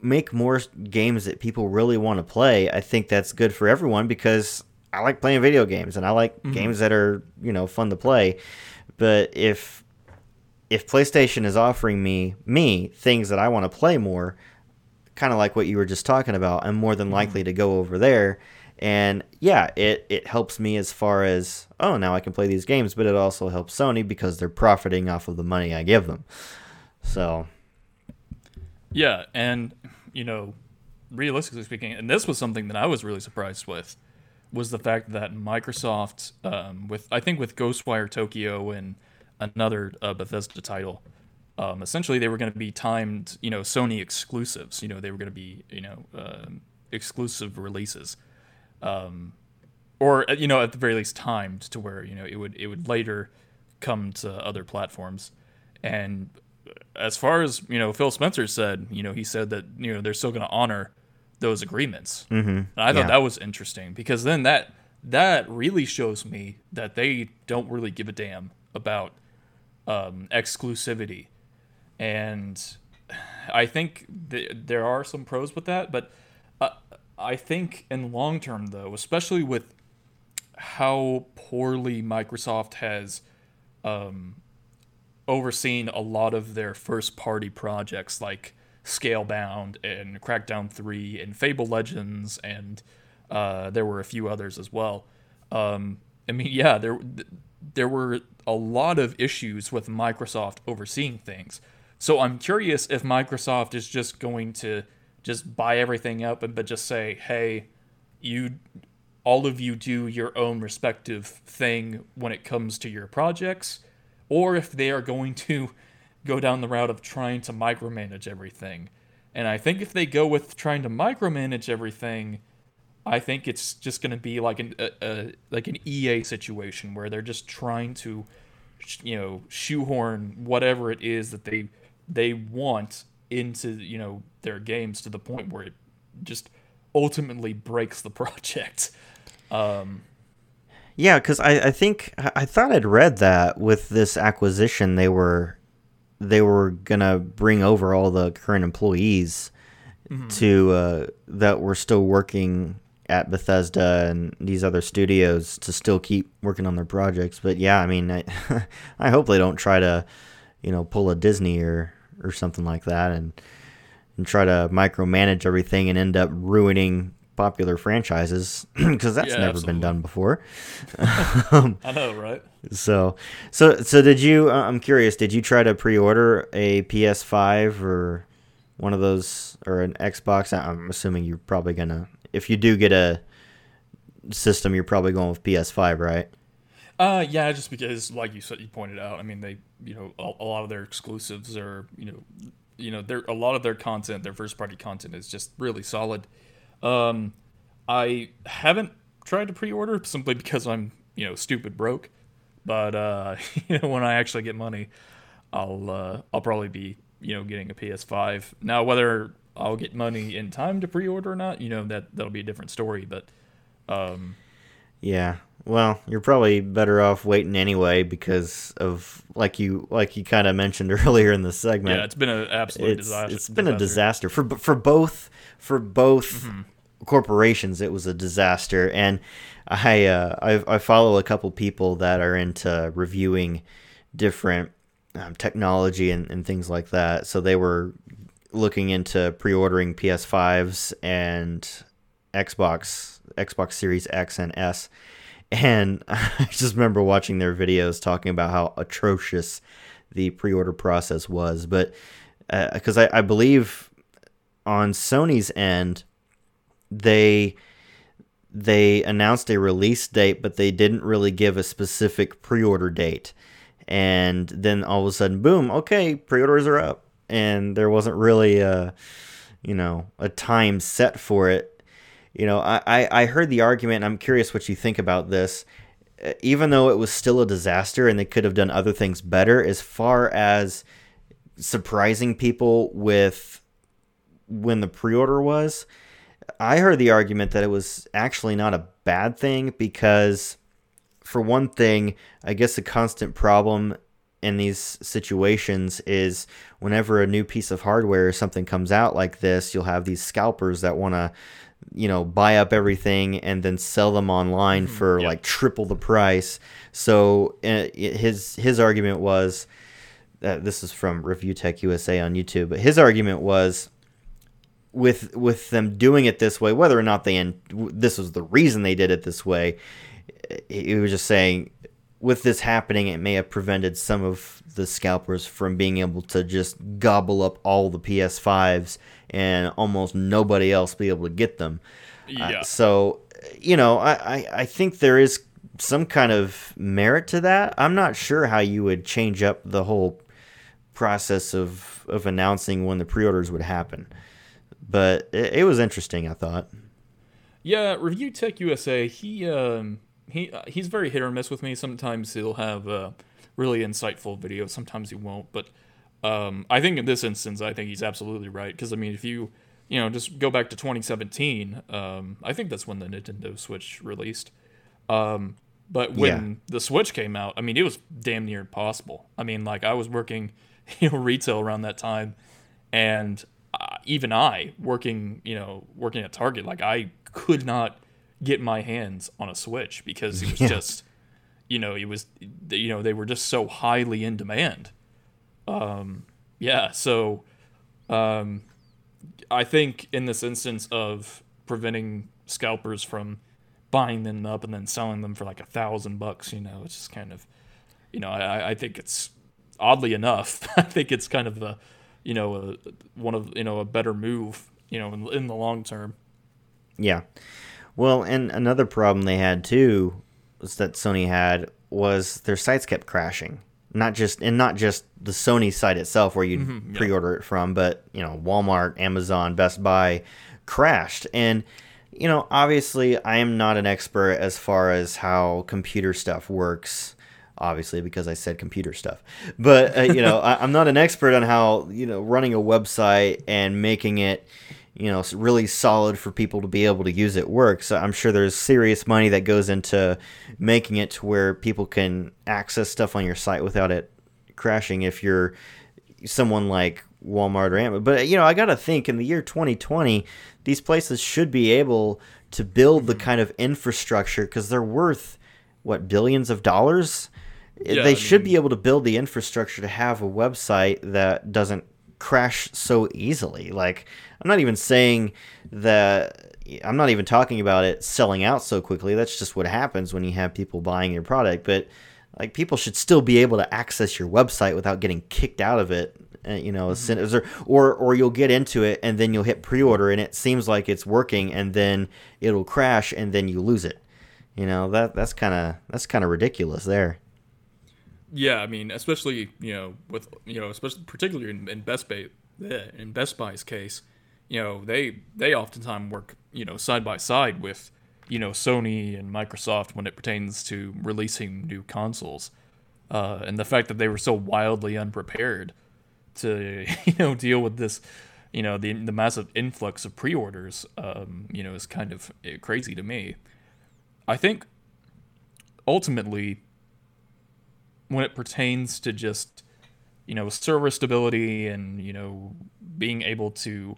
make more games that people really want to play, I think that's good for everyone because I like playing video games and I like mm-hmm. games that are, you know, fun to play. But if if PlayStation is offering me me things that I want to play more, kind of like what you were just talking about, I'm more than mm-hmm. likely to go over there. And yeah, it it helps me as far as oh now I can play these games, but it also helps Sony because they're profiting off of the money I give them. So yeah, and you know, realistically speaking, and this was something that I was really surprised with was the fact that Microsoft, um, with I think with Ghostwire Tokyo and another uh, Bethesda title, um, essentially they were going to be timed, you know, Sony exclusives. You know, they were going to be, you know, uh, exclusive releases, um, or uh, you know, at the very least timed to where you know it would it would later come to other platforms. And as far as you know, Phil Spencer said, you know, he said that you know they're still going to honor those agreements. Mm-hmm. And I thought yeah. that was interesting because then that that really shows me that they don't really give a damn about um, exclusivity, and I think th- there are some pros with that, but uh, I think in long term though, especially with how poorly Microsoft has um, overseen a lot of their first party projects, like Scalebound and Crackdown 3 and Fable Legends, and uh, there were a few others as well. Um, I mean, yeah, there there were a lot of issues with Microsoft overseeing things. So I'm curious if Microsoft is just going to just buy everything up and but just say, "Hey, you all of you do your own respective thing when it comes to your projects," or if they are going to go down the route of trying to micromanage everything. And I think if they go with trying to micromanage everything, I think it's just going to be like an a, a, like an EA situation where they're just trying to you know shoehorn whatever it is that they they want into you know their games to the point where it just ultimately breaks the project. Um, yeah, because I, I think I thought I'd read that with this acquisition they were they were gonna bring over all the current employees mm-hmm. to uh, that were still working at Bethesda and these other studios to still keep working on their projects. But yeah, I mean, I, I hope they don't try to, you know, pull a Disney or or something like that and and try to micromanage everything and end up ruining popular franchises because that's yeah, never absolutely. been done before. um, I know, right? So, so, so did you? Uh, I'm curious. Did you try to pre-order a PS5 or one of those or an Xbox? I'm assuming you're probably gonna. If you do get a system, you're probably going with PS5, right? Uh, yeah, just because, like you said, you pointed out. I mean, they, you know, a, a lot of their exclusives are, you know, you know, they're a lot of their content, their first party content is just really solid. Um, I haven't tried to pre-order simply because I'm, you know, stupid broke. But uh, you know, when I actually get money, I'll uh, I'll probably be you know getting a PS5. Now whether I'll get money in time to pre-order or not, you know that that'll be a different story. But um, yeah, well, you're probably better off waiting anyway because of like you like you kind of mentioned earlier in the segment. Yeah, it's been an absolute it's, disaster. It's been disaster. a disaster for for both for both mm-hmm. corporations. It was a disaster, and I, uh, I I follow a couple people that are into reviewing different um, technology and, and things like that. So they were looking into pre-ordering PS5s and Xbox Xbox Series X and S. And I just remember watching their videos talking about how atrocious the pre-order process was. But because uh, I, I believe on Sony's end, they they announced a release date, but they didn't really give a specific pre-order date. And then all of a sudden, boom! Okay, pre-orders are up, and there wasn't really a, you know, a time set for it. You know, I, I heard the argument. And I'm curious what you think about this. uh, even though it was still a disaster and they could have done other things better, as far as surprising people with when the pre-order was, I heard the argument that it was actually not a bad thing because, for one thing, I guess a constant problem in these situations is whenever a new piece of hardware or something comes out like this, you'll have these scalpers that want to, you know, buy up everything and then sell them online mm-hmm. for yep. like triple the price. So uh, his his argument was that this is from Review Tech USA on YouTube, but his argument was with with them doing it this way, whether or not they and this was the reason they did it this way. He was just saying, with this happening, it may have prevented some of the scalpers from being able to just gobble up all the PS5s and almost nobody else be able to get them. Uh, yeah. Uh, so, you know, I, I, I think there is some kind of merit to that. I'm not sure how you would change up the whole process of of announcing when the pre-orders would happen but it, it was interesting. I thought. Yeah, Review Tech USA. He um, he uh, he's very hit or miss with me. Sometimes he'll have uh, really insightful videos. Sometimes he won't. But um, I think in this instance, I think he's absolutely right. Because I mean, if you you know just go back to 2017, um, I think that's when the Nintendo Switch released. Um, but when yeah. the Switch came out, I mean, it was damn near impossible. I mean, like I was working, you know, retail around that time, and uh, even I working, you know, working at Target, like I could not get my hands on a Switch because it was yeah. just, you know, it was, you know, they were just so highly in demand. Um, yeah, so, um, I think in this instance of preventing scalpers from buying them up and then selling them for like a thousand bucks, you know, it's just kind of, you know, I, I think it's oddly enough, I think it's kind of the you know, a, one of you know a better move, you know, in, in the long term. Yeah. Well, and another problem they had too was that Sony had was their sites kept crashing. Not just and not just the Sony site itself where you mm-hmm, yeah. pre-order it from, but you know Walmart, Amazon, Best Buy crashed. And you know, obviously, I am not an expert as far as how computer stuff works obviously because I said computer stuff. But uh, you know, I, am not an expert on how you know running a website and making it you know really solid for people to be able to use it works. So I'm sure there's serious money that goes into making it to where people can access stuff on your site without it crashing. If you're someone like Walmart or Amazon, but you know, I got to think in the year 2020, these places should be able to build the kind of infrastructure because they're worth what billions of dollars yeah, they I should mean, be able to build the infrastructure to have a website that doesn't crash so easily. Like, I'm not even saying that I'm not even talking about it selling out so quickly. That's just what happens when you have people buying your product. But like, people should still be able to access your website without getting kicked out of it. Uh, you know, mm-hmm. or or you'll get into it and then you'll hit pre-order and it seems like it's working and then it'll crash and then you lose it. You know that that's kind of that's kind of ridiculous there. Yeah, I mean, especially you know with you know especially particularly in, in Best Buy in Best Buy's case, you know they they oftentimes work you know side by side with you know Sony and Microsoft when it pertains to releasing new consoles, uh, and the fact that they were so wildly unprepared to you know deal with this you know the the massive influx of pre-orders um, you know is kind of eh, crazy to me. I think ultimately when it pertains to just you know server stability and you know being able to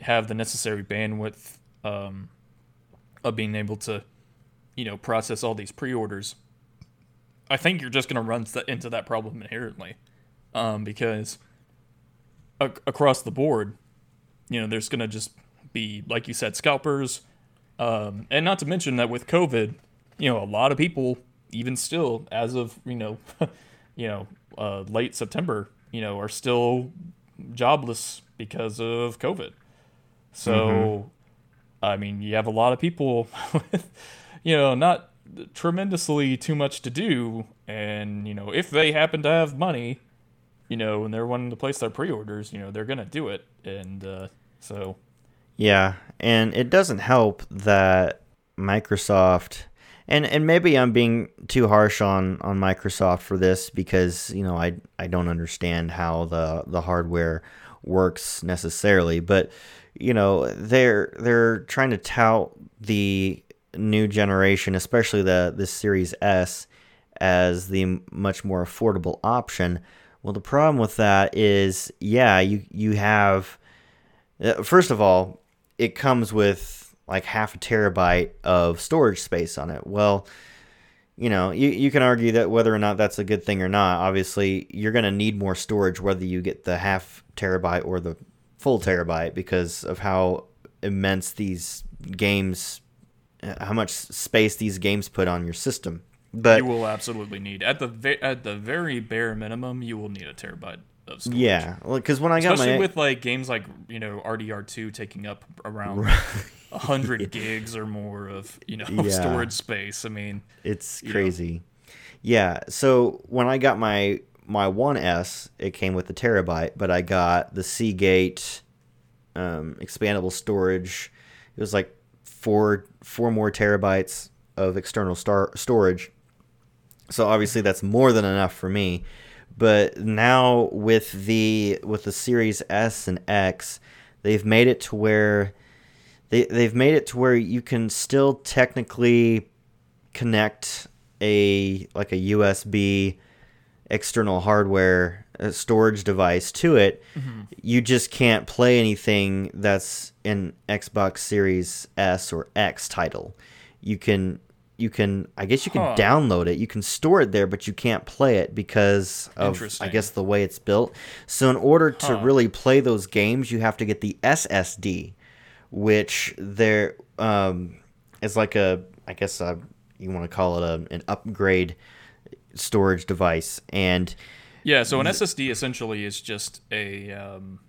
have the necessary bandwidth um, of being able to you know process all these pre-orders i think you're just going to run into that problem inherently. Um, because a- across the board you know there's going to just be like you said scalpers. Um, and not to mention that with covid you know a lot of people even still, as of you know, you know, uh, late September, you know, are still jobless because of COVID. So, mm-hmm. I mean, you have a lot of people with, you know, not tremendously too much to do, and you know, if they happen to have money, you know, and they're wanting to place their pre-orders, you know, they're gonna do it, and uh, so. Yeah, and it doesn't help that Microsoft and and maybe I'm being too harsh on on Microsoft for this because you know I I don't understand how the the hardware works necessarily, but you know they're they're trying to tout the new generation, especially the the Series S, as the much more affordable option. Well, the problem with that is, yeah, you you have uh, first of all, it comes with like half a terabyte of storage space on it. Well, you know, you, you can argue that whether or not that's a good thing or not. Obviously, you're going to need more storage whether you get the half terabyte or the full terabyte because of how immense these games, how much space these games put on your system. But you will absolutely need at the ve- at the very bare minimum, you will need a terabyte of storage. yeah, because when I got especially my with like games like you know RDR2 taking up around a hundred gigs or more of you know Yeah. storage space. I mean, It's you know. crazy. Yeah. So when I got my my One S, it came with a terabyte, but I got the Seagate um, expandable storage. It was like four four more terabytes of external star- storage. So obviously that's more than enough for me. But now with the with the Series S and X, they've made it to where they they've made it to where you can still technically connect a like a USB external hardware uh, storage device to it. You just can't play anything that's in Xbox Series S or X title. You can you can I guess you can Huh. download it. You can store it there, but you can't play it because of I guess the way it's built. So in order to Huh. really play those games, you have to get the SSD, which there um, is like a I guess a, you want to call it a, an upgrade storage device, and yeah. So an SSD essentially is just a um,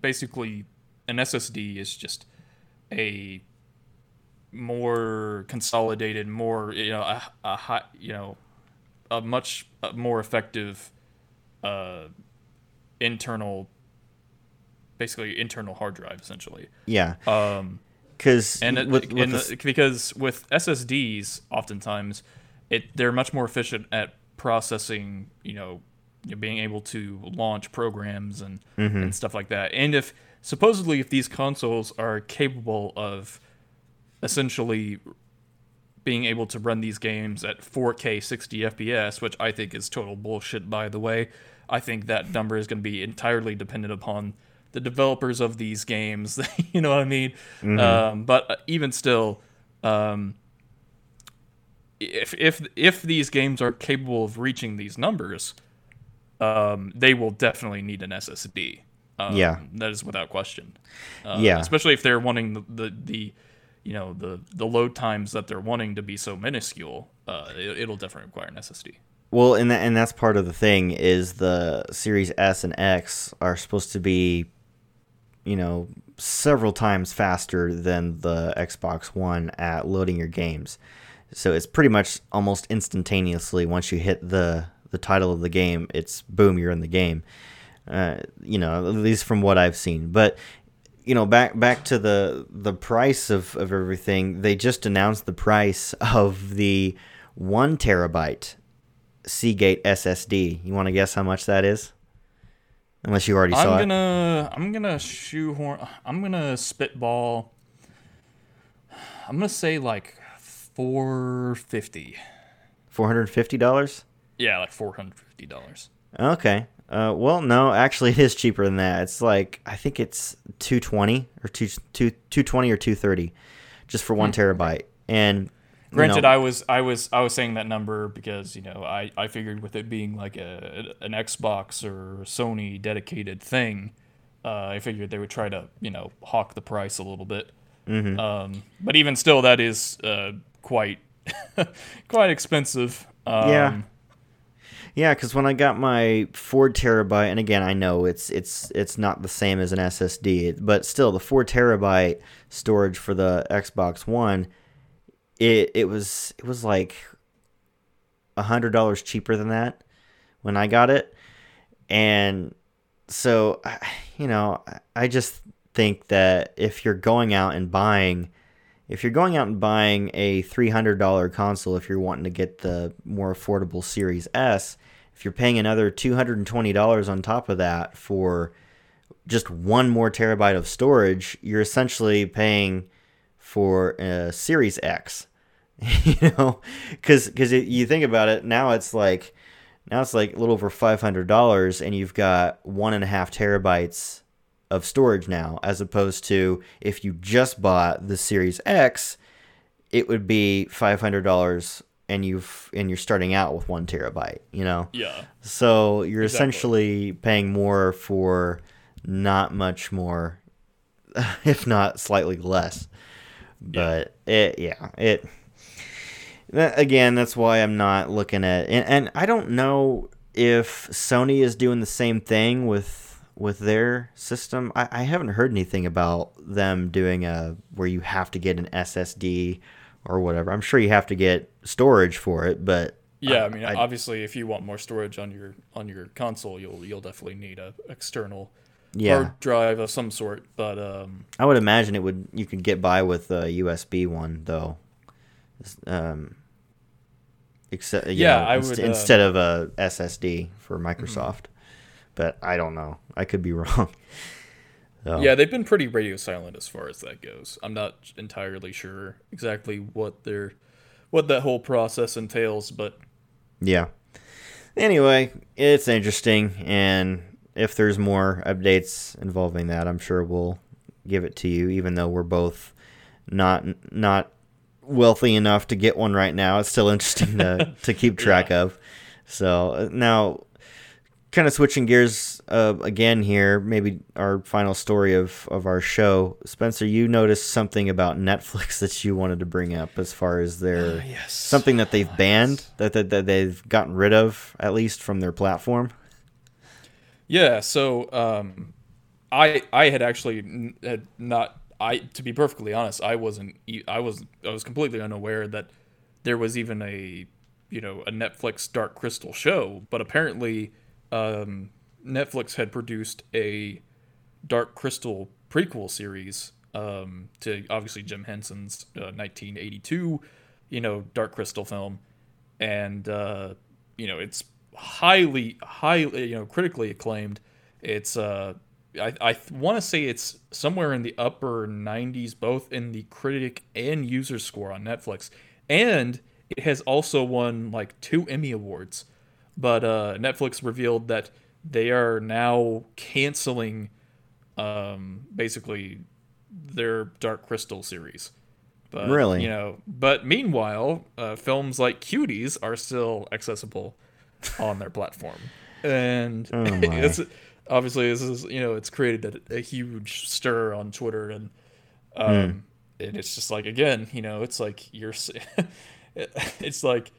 basically an SSD is just a more consolidated, more you know a, a high you know a much more effective uh, internal basically internal hard drive essentially. yeah, Um, because and, it, with, with and the because with SSDs, oftentimes it they're much more efficient at processing. You know, you know, being able to launch programs and Mm-hmm. and stuff like that. And if supposedly if these consoles are capable of essentially being able to run these games at 4K 60 FPS, which I think is total bullshit by the way. I think that number is going to be entirely dependent upon the developers of these games. you know what I mean? Um, but uh, even still, um, if if if these games are capable of reaching these numbers, um, they will definitely need an SSD. Um, Yeah. that is without question. Uh, Yeah. especially if they're wanting the, the, the you know the the load times that they're wanting to be so minuscule. Uh, it, it'll definitely require an SSD. Well, and that, and that's part of the thing is the Series S and X are supposed to be, you know, several times faster than the Xbox One at loading your games. So it's pretty much almost instantaneously once you hit the the title of the game, it's boom, you're in the game. Uh, you know, at least from what I've seen. But you know, back back to the the price of, of everything. They just announced the price of the one terabyte Seagate SSD. You want to guess how much that is? Unless you already I'm saw it. gonna I'm gonna shoehorn. I'm gonna spitball. I'm gonna say like four fifty. Four hundred fifty dollars. Yeah, like four hundred fifty dollars. Okay. Uh, well, no, actually, it is cheaper than that. It's like I think it's two twenty or two two two twenty or two thirty, just for one terabyte. And you Granted, know, I was I was I was saying that number because you know I, I figured with it being like a an Xbox or Sony dedicated thing, uh, I figured they would try to you know hawk the price a little bit. Mm-hmm. Um, but even still, that is uh, quite quite expensive. Um, Yeah. Yeah, because when I got my four terabyte, and again, I know it's it's it's not the same as an SSD, but still, the four terabyte storage for the Xbox One, it it was it was like a hundred dollars cheaper than that when I got it, and so you know, I- just think that if you're going out and buying if you're going out and buying a $300 console, if you're wanting to get the more affordable Series S, if you're paying another $220 on top of that for just one more terabyte of storage, you're essentially paying for a Series X. you know, because because you think about it now, it's like now it's like a little over five hundred dollars, and you've got one and a half terabytes of storage now, as opposed to if you just bought the Series X, it would be five hundred dollars, and you've and you're starting out with one terabyte. You know. Yeah. So you're Exactly. essentially paying more for not much more, if not slightly less. But it, yeah, it. that- Again, that's why I'm not looking at, and, and I don't know if Sony is doing the same thing with with their system. I, I haven't heard anything about them doing a where you have to get an SSD or whatever. I'm sure you have to get storage for it, but Yeah, I mean, I- obviously, if you want more storage on your on your console, you'll you'll definitely need a external yeah, hard drive of some sort. But um, I would imagine it would you could get by with a USB one though. Um, except you Yeah, know, I inst- would, uh, instead of a SSD for Microsoft. But I don't know. I could be wrong. So, yeah, they've been pretty radio silent as far as that goes. I'm not entirely sure exactly what their what that whole process entails, but Yeah. Anyway, it's interesting, and if there's more updates involving that, I'm sure we'll give it to you. Even though we're both not not wealthy enough to get one right now, it's still interesting to to keep track of. So uh, now, kind of switching gears uh, again here, maybe our final story of of our show. Spencer, you noticed something about Netflix that you wanted to bring up as far as their yes, something that they've banned that, that that they've gotten rid of at least from their platform. Yeah, so um, I I had actually had not I to be perfectly honest, I wasn't I was I was completely unaware that there was even a you know a Netflix Dark Crystal show, but apparently um, Netflix had produced a Dark Crystal prequel series um, to obviously Jim Henson's uh, 1982 you know Dark Crystal film, and uh, you know it's highly highly you know critically acclaimed. It's uh i, I want to say it's somewhere in the upper 90s both in the critic and user score on netflix. And it has also won like two emmy awards. But uh netflix revealed that they are now canceling um basically their dark crystal series. But, Really? You know, but meanwhile, uh, films like Cuties are still accessible on their platform, and Oh, it's obviously this is you know it's created a, a huge stir on Twitter, and um, Hmm. and it's just like again, you know, it's like you're, it's like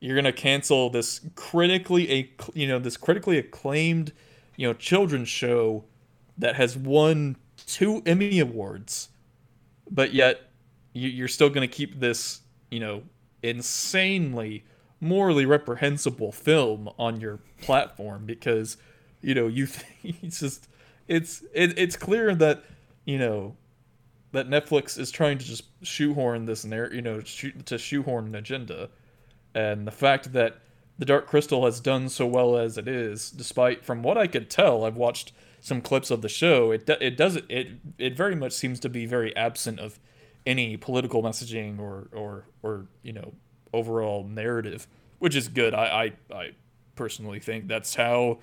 you're gonna cancel this critically a you know this critically acclaimed you know children's show that has won two Emmy awards, but yet you- you're still going to keep this, you know, insanely morally reprehensible film on your platform because, you know, you think it's just it's it, it's clear that you know that Netflix is trying to just shoehorn this narr you know to shoehorn an agenda, and the fact that the Dark Crystal has done so well as it is, despite from what I could tell, I've watched some clips of the show. It it doesn't it it very much seems to be very absent of any political messaging or or or you know overall narrative, which is good. I I, I personally think that's how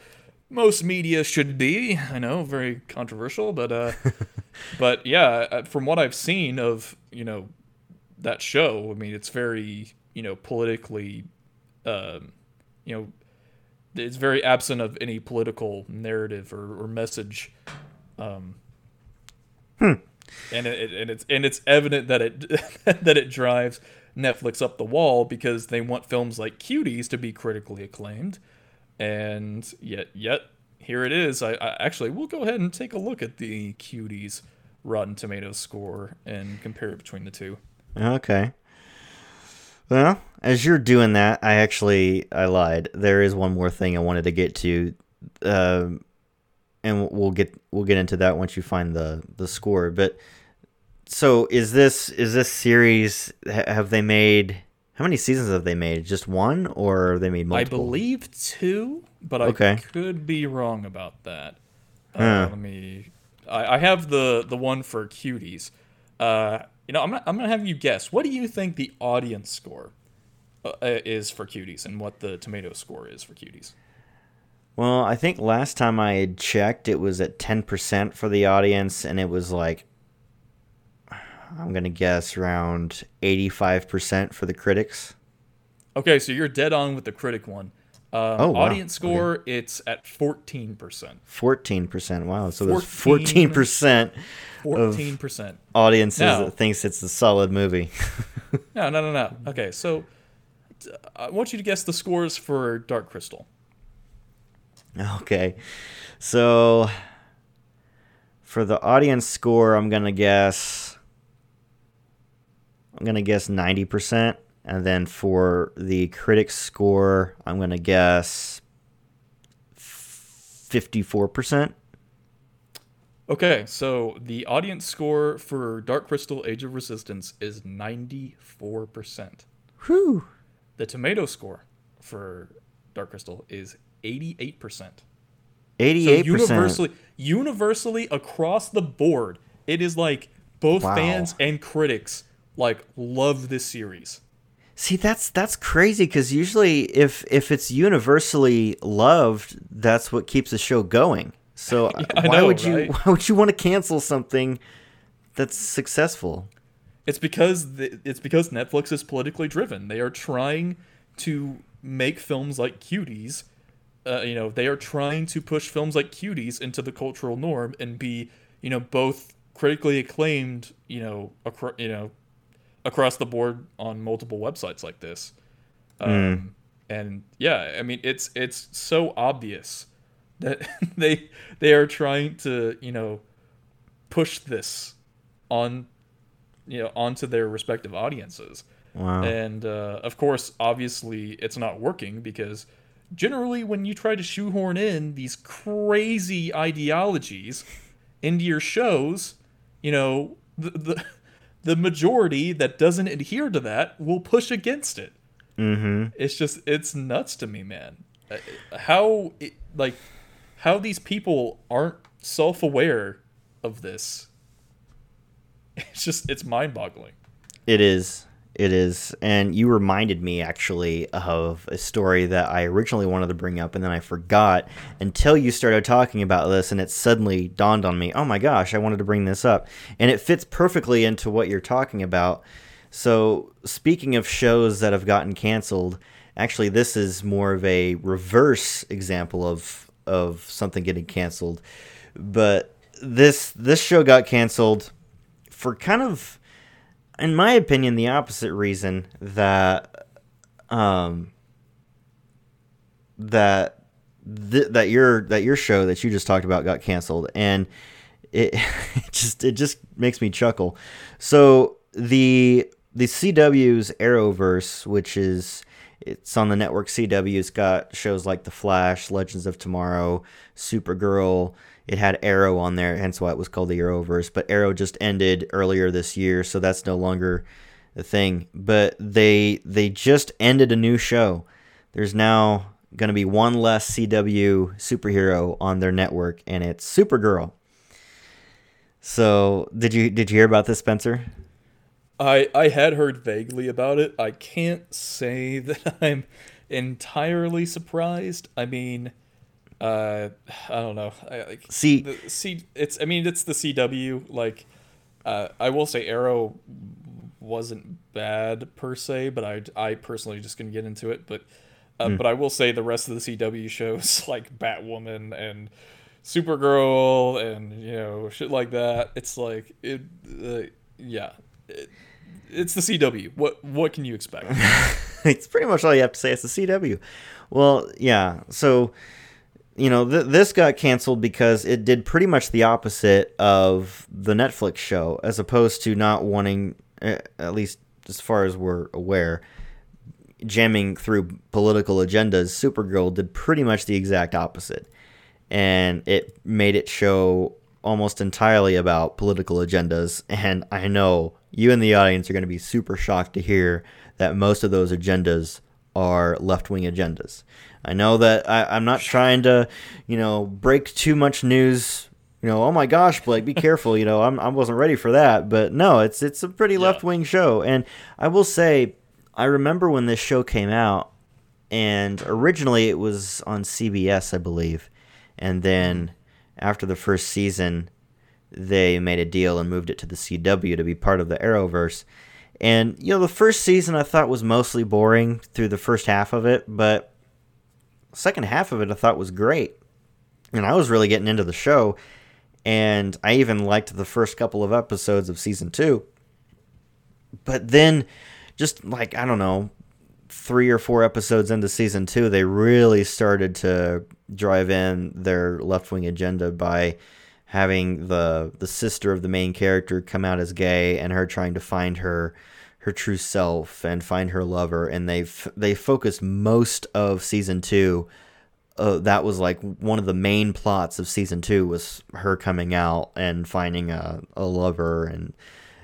most media should be. I know, very controversial, but uh, but yeah, uh, from what I've seen of you know that show, I mean, it's very you know politically, um, you know, it's very absent of any political narrative or, or message. Um, and it, it- and it's and it's evident that it that it drives Netflix up the wall because they want films like Cuties to be critically acclaimed, and yet yet here it is. I, I actually we'll go ahead and take a look at the Cuties Rotten Tomatoes score and compare it between the two. Okay. Well, as you're doing that, I actually I lied. There is one more thing I wanted to get to, um, and we'll get we'll get into that once you find the the score. But so is this is this series have they made how many seasons have they made? Just one or they made multiple? I believe two, but Okay. I could be wrong about that. Uh, Huh. Let me. I, I have the the one for cuties. Uh, you know, I'm not, I'm gonna have you guess. What do you think the audience score uh, is for cuties, and what the tomato score is for cuties? Well, I think last time I had checked, it was at 10% for the audience, and it was like, I'm going to guess around 85% for the critics. Okay, so you're dead on with the critic one. Um, Oh, wow. Audience score, it's at 14%. 14%. Wow. So there's 14 14% 14%. audiences Now- that thinks it's a solid movie. No, no, no, no. Okay, so uh, I want you to guess the scores for Dark Crystal. okay. So for the audience score, I'm going to guess I'm going to guess 90%. And then for the critics score, I'm going to guess 54%. Okay, so the audience score for Dark Crystal Age of Resistance is 94%. Whew. The tomato score for Dark Crystal is 88%. 88%. universally universally across the board, it is like both Wow. fans and critics like love this series. See, that's that's crazy because usually, if if it's universally loved, that's what keeps the show going. So I why know, would you right? why would you want to cancel something that's successful? It's because the, it's because Netflix is politically driven. They are trying to make films like Cuties. Uh, you know, they are trying to push films like Cuties into the cultural norm and be, you know, both critically acclaimed, you know, acro- you know, across the board on multiple websites like this. Um, And yeah, I mean, it's it's so obvious that they they are trying to, you know, push this on you know onto their respective audiences Wow. and uh, of course obviously it's not working because generally when you try to shoehorn in these crazy ideologies into your shows you know the the, the majority that doesn't adhere to that will push against it mm-hmm. it's just it's nuts to me man Uh, how it, like how these people aren't self-aware of this it's just it's mind-boggling It is. It is. And you reminded me actually of a story that I originally wanted to bring up and then I forgot until you started talking about this and it suddenly dawned on me, "Oh my gosh, I wanted to bring this up." And it fits perfectly into what you're talking about. So, speaking of shows that have gotten canceled, actually this is more of a reverse example of of something getting canceled. But this this show got canceled for kind of in my opinion, the opposite reason that um that th- that your that your show that you just talked about got canceled, and it, it just it just makes me chuckle. So the the CW's Arrowverse, which is it's on the network CW, it's got shows like The Flash, Legends of Tomorrow, Supergirl. It had Arrow on there, hence why it was called the Arrowverse. But Arrow just ended earlier this year, so that's no longer a thing. But they they just ended a new show. There's now going to be one less CW superhero on their network, and it's Supergirl. So did you did you hear about this, Spencer? I I had heard vaguely about it. I can't say that I'm entirely surprised. I mean, uh, I don't know. I, like, See- the C. It's I mean it's the CW. Like, uh, I will say Arrow wasn't bad per se, but I I personally just gonna get into it. But uh, but I will say the rest of the CW shows like Batwoman and Supergirl and you know shit like that. It's like it. Uh, yeah. It, it's the CW. What what can you expect? it's pretty much all you have to say. It's the CW. Well, yeah. So, you know, th- this got canceled because it did pretty much the opposite of the Netflix show, as opposed to not wanting, eh, at least as far as we're aware, jamming through political agendas. Supergirl did pretty much the exact opposite, and it made it show almost entirely about political agendas, and I know you and the audience are going to be super shocked to hear that most of those agendas are left wing agendas. I know that I, am not trying to, you know, break too much news. You know, oh my gosh, Blake, be careful. You know, I'm, I wasn't ready for that. But no, it's it's a pretty yeah. left wing show, and I will say, I remember when this show came out, and originally it was on CBS, I believe, and then mm-hmm. after the first season, they made a deal and moved it to the CW to be part of the Arrowverse. And you know, the first season I thought was mostly boring through the first half of it, but second half of it I thought was great. And I was really getting into the show, and I even liked the first couple of episodes of season 2. But then just like I don't know, 3 or 4 episodes into season 2, they really started to drive in their left-wing agenda by having the the sister of the main character come out as gay and her trying to find her her true self and find her lover. And they've they focused most of season 2 uh, that was like one of the main plots of season 2 was her coming out and finding a, a lover and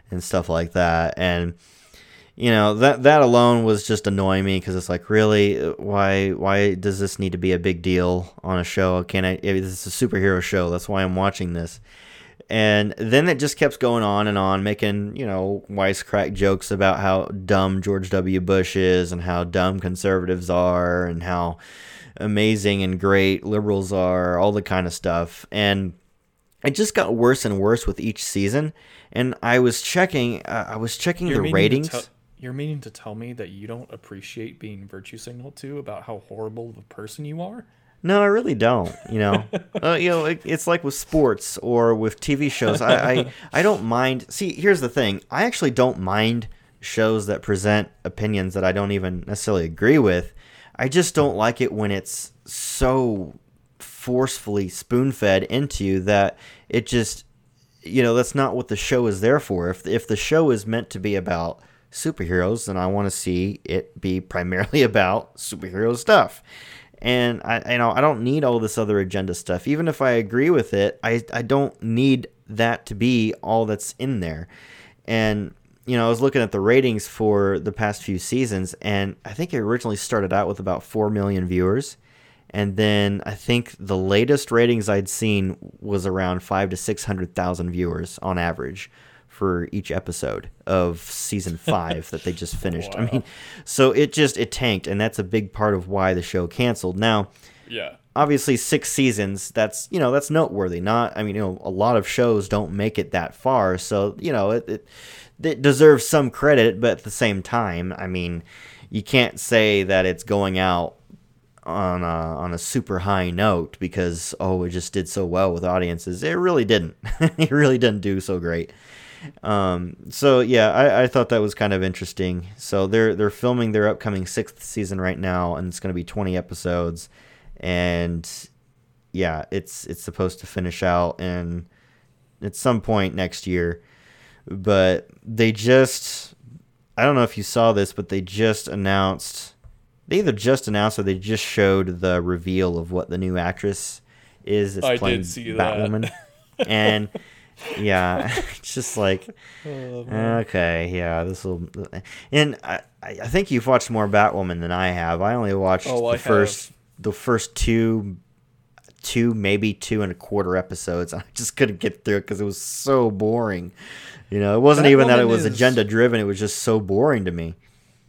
and stuff like that. And you know that that alone was just annoying me because it's like really? Why why does this need to be a big deal on a show? Can i this is a superhero show that's why i'm watching this. And then it just kept going on and on making you know wisecrack jokes about how dumb george w. Bush is and how dumb conservatives are and how amazing and great liberals are all the kind of stuff. And it just got worse and worse with each season. And i was checking uh, i was checking You're the ratings you're meaning to tell me that you don't appreciate being virtue signaled to about how horrible of a person you are? No, I really don't. You know, uh, you know, it, it's like with sports or with TV shows. I, I, I don't mind. See, here's the thing. I actually don't mind shows that present opinions that I don't even necessarily agree with. I just don't like it when it's so forcefully spoon fed into you that it just, you know, that's not what the show is there for. If if the show is meant to be about superheroes, then I want to see it be primarily about superhero stuff. And I, you know, I don't need all this other agenda stuff. Even if I agree with it, I, I don't need that to be all that's in there. And you know, I was looking at the ratings for the past few seasons, and I think it originally started out with about four million viewers, and then I think the latest ratings I'd seen was around five to six hundred thousand viewers on average for each episode of season five that they just finished. Wow. I mean, so it just it tanked, and that's a big part of why the show canceled. Now, yeah, obviously six seasons. That's you know that's noteworthy. Not I mean you know a lot of shows don't make it that far, so you know it it, it deserves some credit, but at the same time, I mean, you can't say that it's going out on a, on a super high note because oh it just did so well with audiences. It really didn't. it really didn't do so great. Um, so yeah, I, I thought that was kind of interesting. So they're they're filming their upcoming sixth season right now, and it's going to be twenty episodes, and yeah, it's it's supposed to finish out in at some point next year. But they just I don't know if you saw this, but they just announced they either just announced or they just showed the reveal of what the new actress is that's I playing Batwoman. and yeah, it's just like oh, okay, yeah, this will. And I, I think you've watched more Batwoman than I have. I only watched oh, the I first, have. the first two, two maybe two and a quarter episodes. I just couldn't get through it because it was so boring. You know, it wasn't Batwoman even that it was is... agenda driven. It was just so boring to me.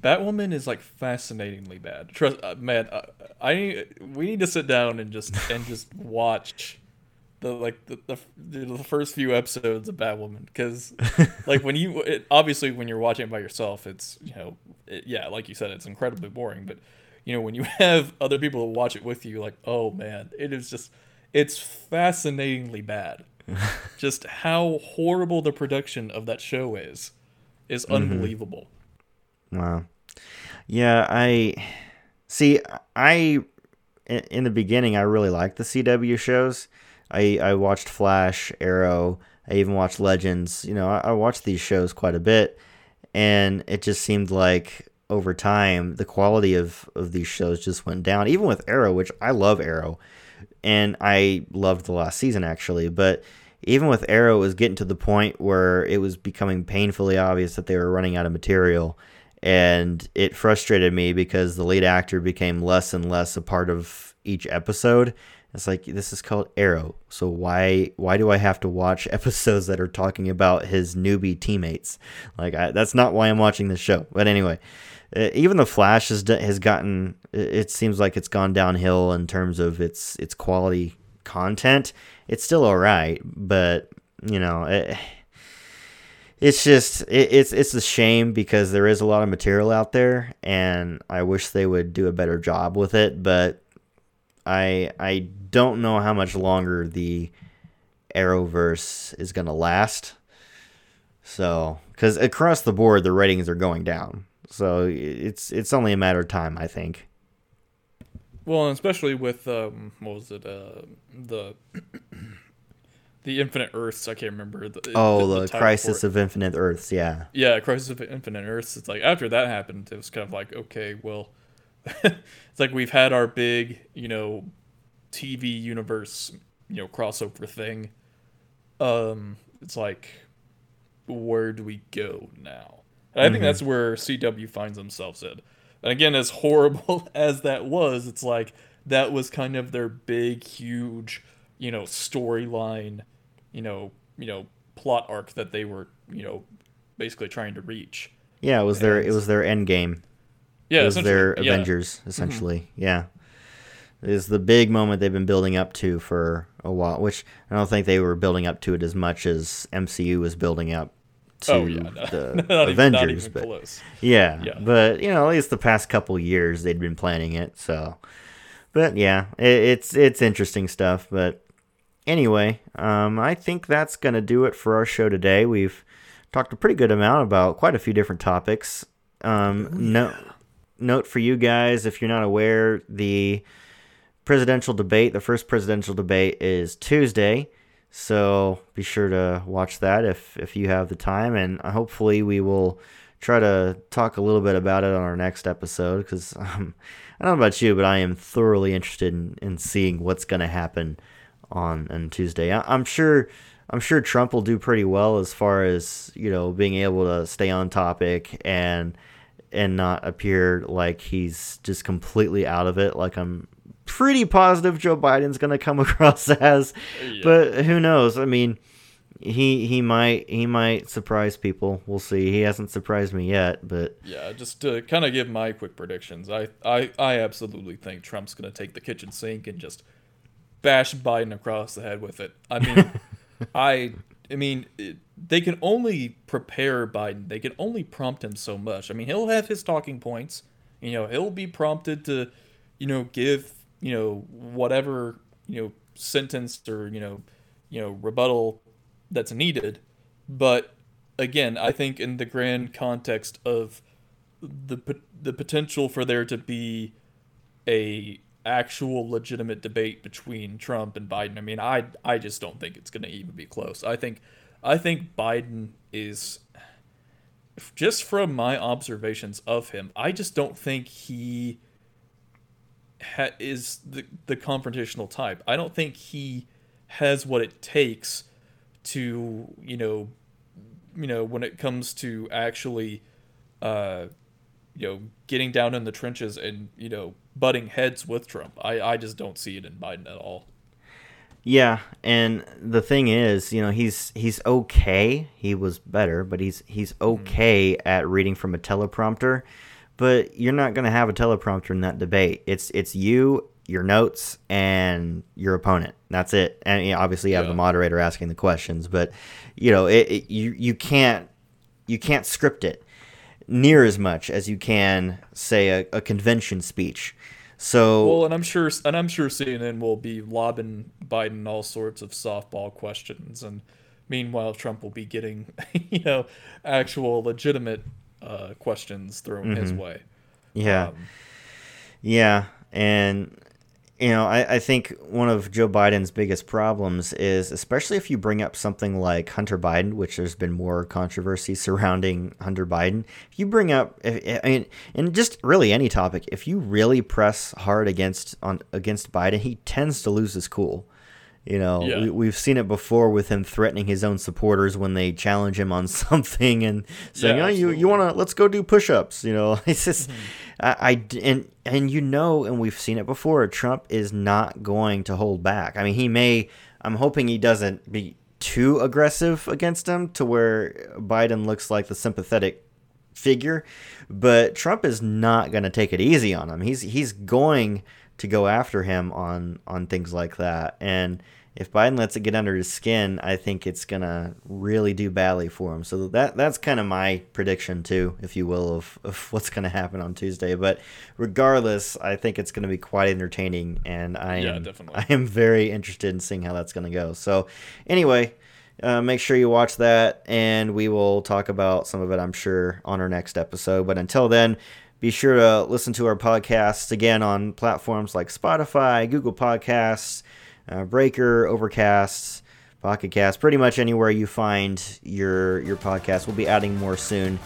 Batwoman is like fascinatingly bad. Trust, uh, man. Uh, I we need to sit down and just and just watch the like the, the, the first few episodes of Batwoman because like when you it, obviously when you're watching it by yourself it's you know it, yeah like you said it's incredibly boring but you know when you have other people to watch it with you like oh man it is just it's fascinatingly bad. Just how horrible the production of that show is is mm-hmm. unbelievable. Wow. Yeah I see I in the beginning I really liked the CW shows I I watched Flash, Arrow. I even watched Legends. You know, I, I watched these shows quite a bit, and it just seemed like over time the quality of of these shows just went down. Even with Arrow, which I love Arrow, and I loved the last season actually, but even with Arrow, it was getting to the point where it was becoming painfully obvious that they were running out of material. And it frustrated me because the lead actor became less and less a part of each episode. It's like this is called Arrow, so why why do I have to watch episodes that are talking about his newbie teammates? Like I, that's not why I'm watching this show. But anyway, uh, even the Flash has has gotten. It seems like it's gone downhill in terms of its its quality content. It's still all right, but you know. It, it's just it, it's it's a shame because there is a lot of material out there and I wish they would do a better job with it but I I don't know how much longer the Arrowverse is going to last so cuz across the board the ratings are going down so it's it's only a matter of time, I think. Well, especially with um, what was it? Uh, the the Infinite Earths. I can't remember. The, oh, the, the, the Crisis of Infinite Earths. Yeah. Yeah, Crisis of Infinite Earths. It's like after that happened, it was kind of like okay, well, it's like we've had our big, you know, TV universe, you know, crossover thing. Um, it's like, where do we go now? And I think mm-hmm. that's where CW finds themselves in. And again, as horrible as that was, it's like that was kind of their big, huge, you know, storyline, you know, you know, plot arc that they were, you know, basically trying to reach. Yeah, it was and, their it was their end game. Yeah, it was their Avengers essentially. Mm-hmm. Yeah, is the big moment they've been building up to for a while, which I don't think they were building up to it as much as MCU was building up to oh, yeah, no. the not Avengers, even, but yeah, yeah, but you know, at least the past couple years they'd been planning it. So, but yeah, it, it's it's interesting stuff. But anyway, um, I think that's gonna do it for our show today. We've talked a pretty good amount about quite a few different topics. Um, oh, yeah. no, note for you guys if you're not aware, the presidential debate, the first presidential debate, is Tuesday. So be sure to watch that if if you have the time, and hopefully we will try to talk a little bit about it on our next episode because um, I don't know about you, but I am thoroughly interested in, in seeing what's going to happen on on Tuesday. I, I'm sure I'm sure Trump will do pretty well as far as you know being able to stay on topic and and not appear like he's just completely out of it. Like I'm pretty positive Joe Biden's going to come across as, yeah. but who knows? I mean, he he might he might surprise people. We'll see. He hasn't surprised me yet, but yeah. Just to kind of give my quick predictions, I I I absolutely think Trump's going to take the kitchen sink and just bash Biden across the head with it. I mean, I I mean. It, they can only prepare Biden. They can only prompt him so much. I mean, he'll have his talking points. You know, he'll be prompted to, you know, give you know whatever you know sentence or you know you know rebuttal that's needed but again i think in the grand context of the the potential for there to be a actual legitimate debate between Trump and Biden i mean i i just don't think it's going to even be close i think i think biden is just from my observations of him i just don't think he ha- is the the confrontational type. I don't think he has what it takes to you know you know when it comes to actually uh you know getting down in the trenches and you know butting heads with Trump. I I just don't see it in Biden at all. Yeah, and the thing is, you know, he's he's okay. He was better, but he's he's mm-hmm. okay mm-hmm. at reading from a teleprompter but you're not going to have a teleprompter in that debate. It's it's you, your notes, and your opponent. That's it. And you know, obviously, you have yeah. the moderator asking the questions, but you know, it, it, you you can't you can't script it near as much as you can say a, a convention speech. So well, and I'm sure, and I'm sure CNN will be lobbing Biden all sorts of softball questions, and meanwhile, Trump will be getting, you know, actual legitimate uh, questions thrown mm-hmm. his way. Yeah. Um, yeah. And, you know, I, I think one of Joe Biden's biggest problems is, especially if you bring up something like Hunter Biden, which there's been more controversy surrounding Hunter Biden. If you bring up, I mean, and just really any topic, if you really press hard against on against Biden, he tends to lose his cool. You know, Yeah. we, we've seen it before with him threatening his own supporters when they challenge him on something and saying, Yeah, "Oh, you you want to let's go do push-ups." You know, it's just Mm-hmm. I, I and and you know, and we've seen it before. Trump is not going to hold back. I mean, he may. I'm hoping he doesn't be too aggressive against him to where Biden looks like the sympathetic figure, but Trump is not going to take it easy on him. He's he's going to go after him on on things like that. And if Biden lets it get under his skin, I think it's going to really do badly for him. So that that's kind of my prediction too, if you will, of, of what's going to happen on Tuesday. But regardless, I think it's going to be quite entertaining, and I Yeah, am definitely. I am very interested in seeing how that's going to go. So anyway. Uh, make sure you watch that, and we will talk about some of it, I'm sure, on our next episode. But until then, be sure to listen to our podcasts again on platforms like Spotify, Google Podcasts, uh, Breaker, Overcast, Pocket Cast, pretty much anywhere you find your your podcast. We'll be adding more soon.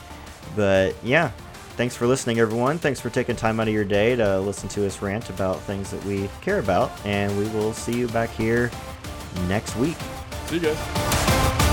But yeah, thanks for listening, everyone. Thanks for taking time out of your day to listen to us rant about things that we care about, and we will see you back here next week. See you guys.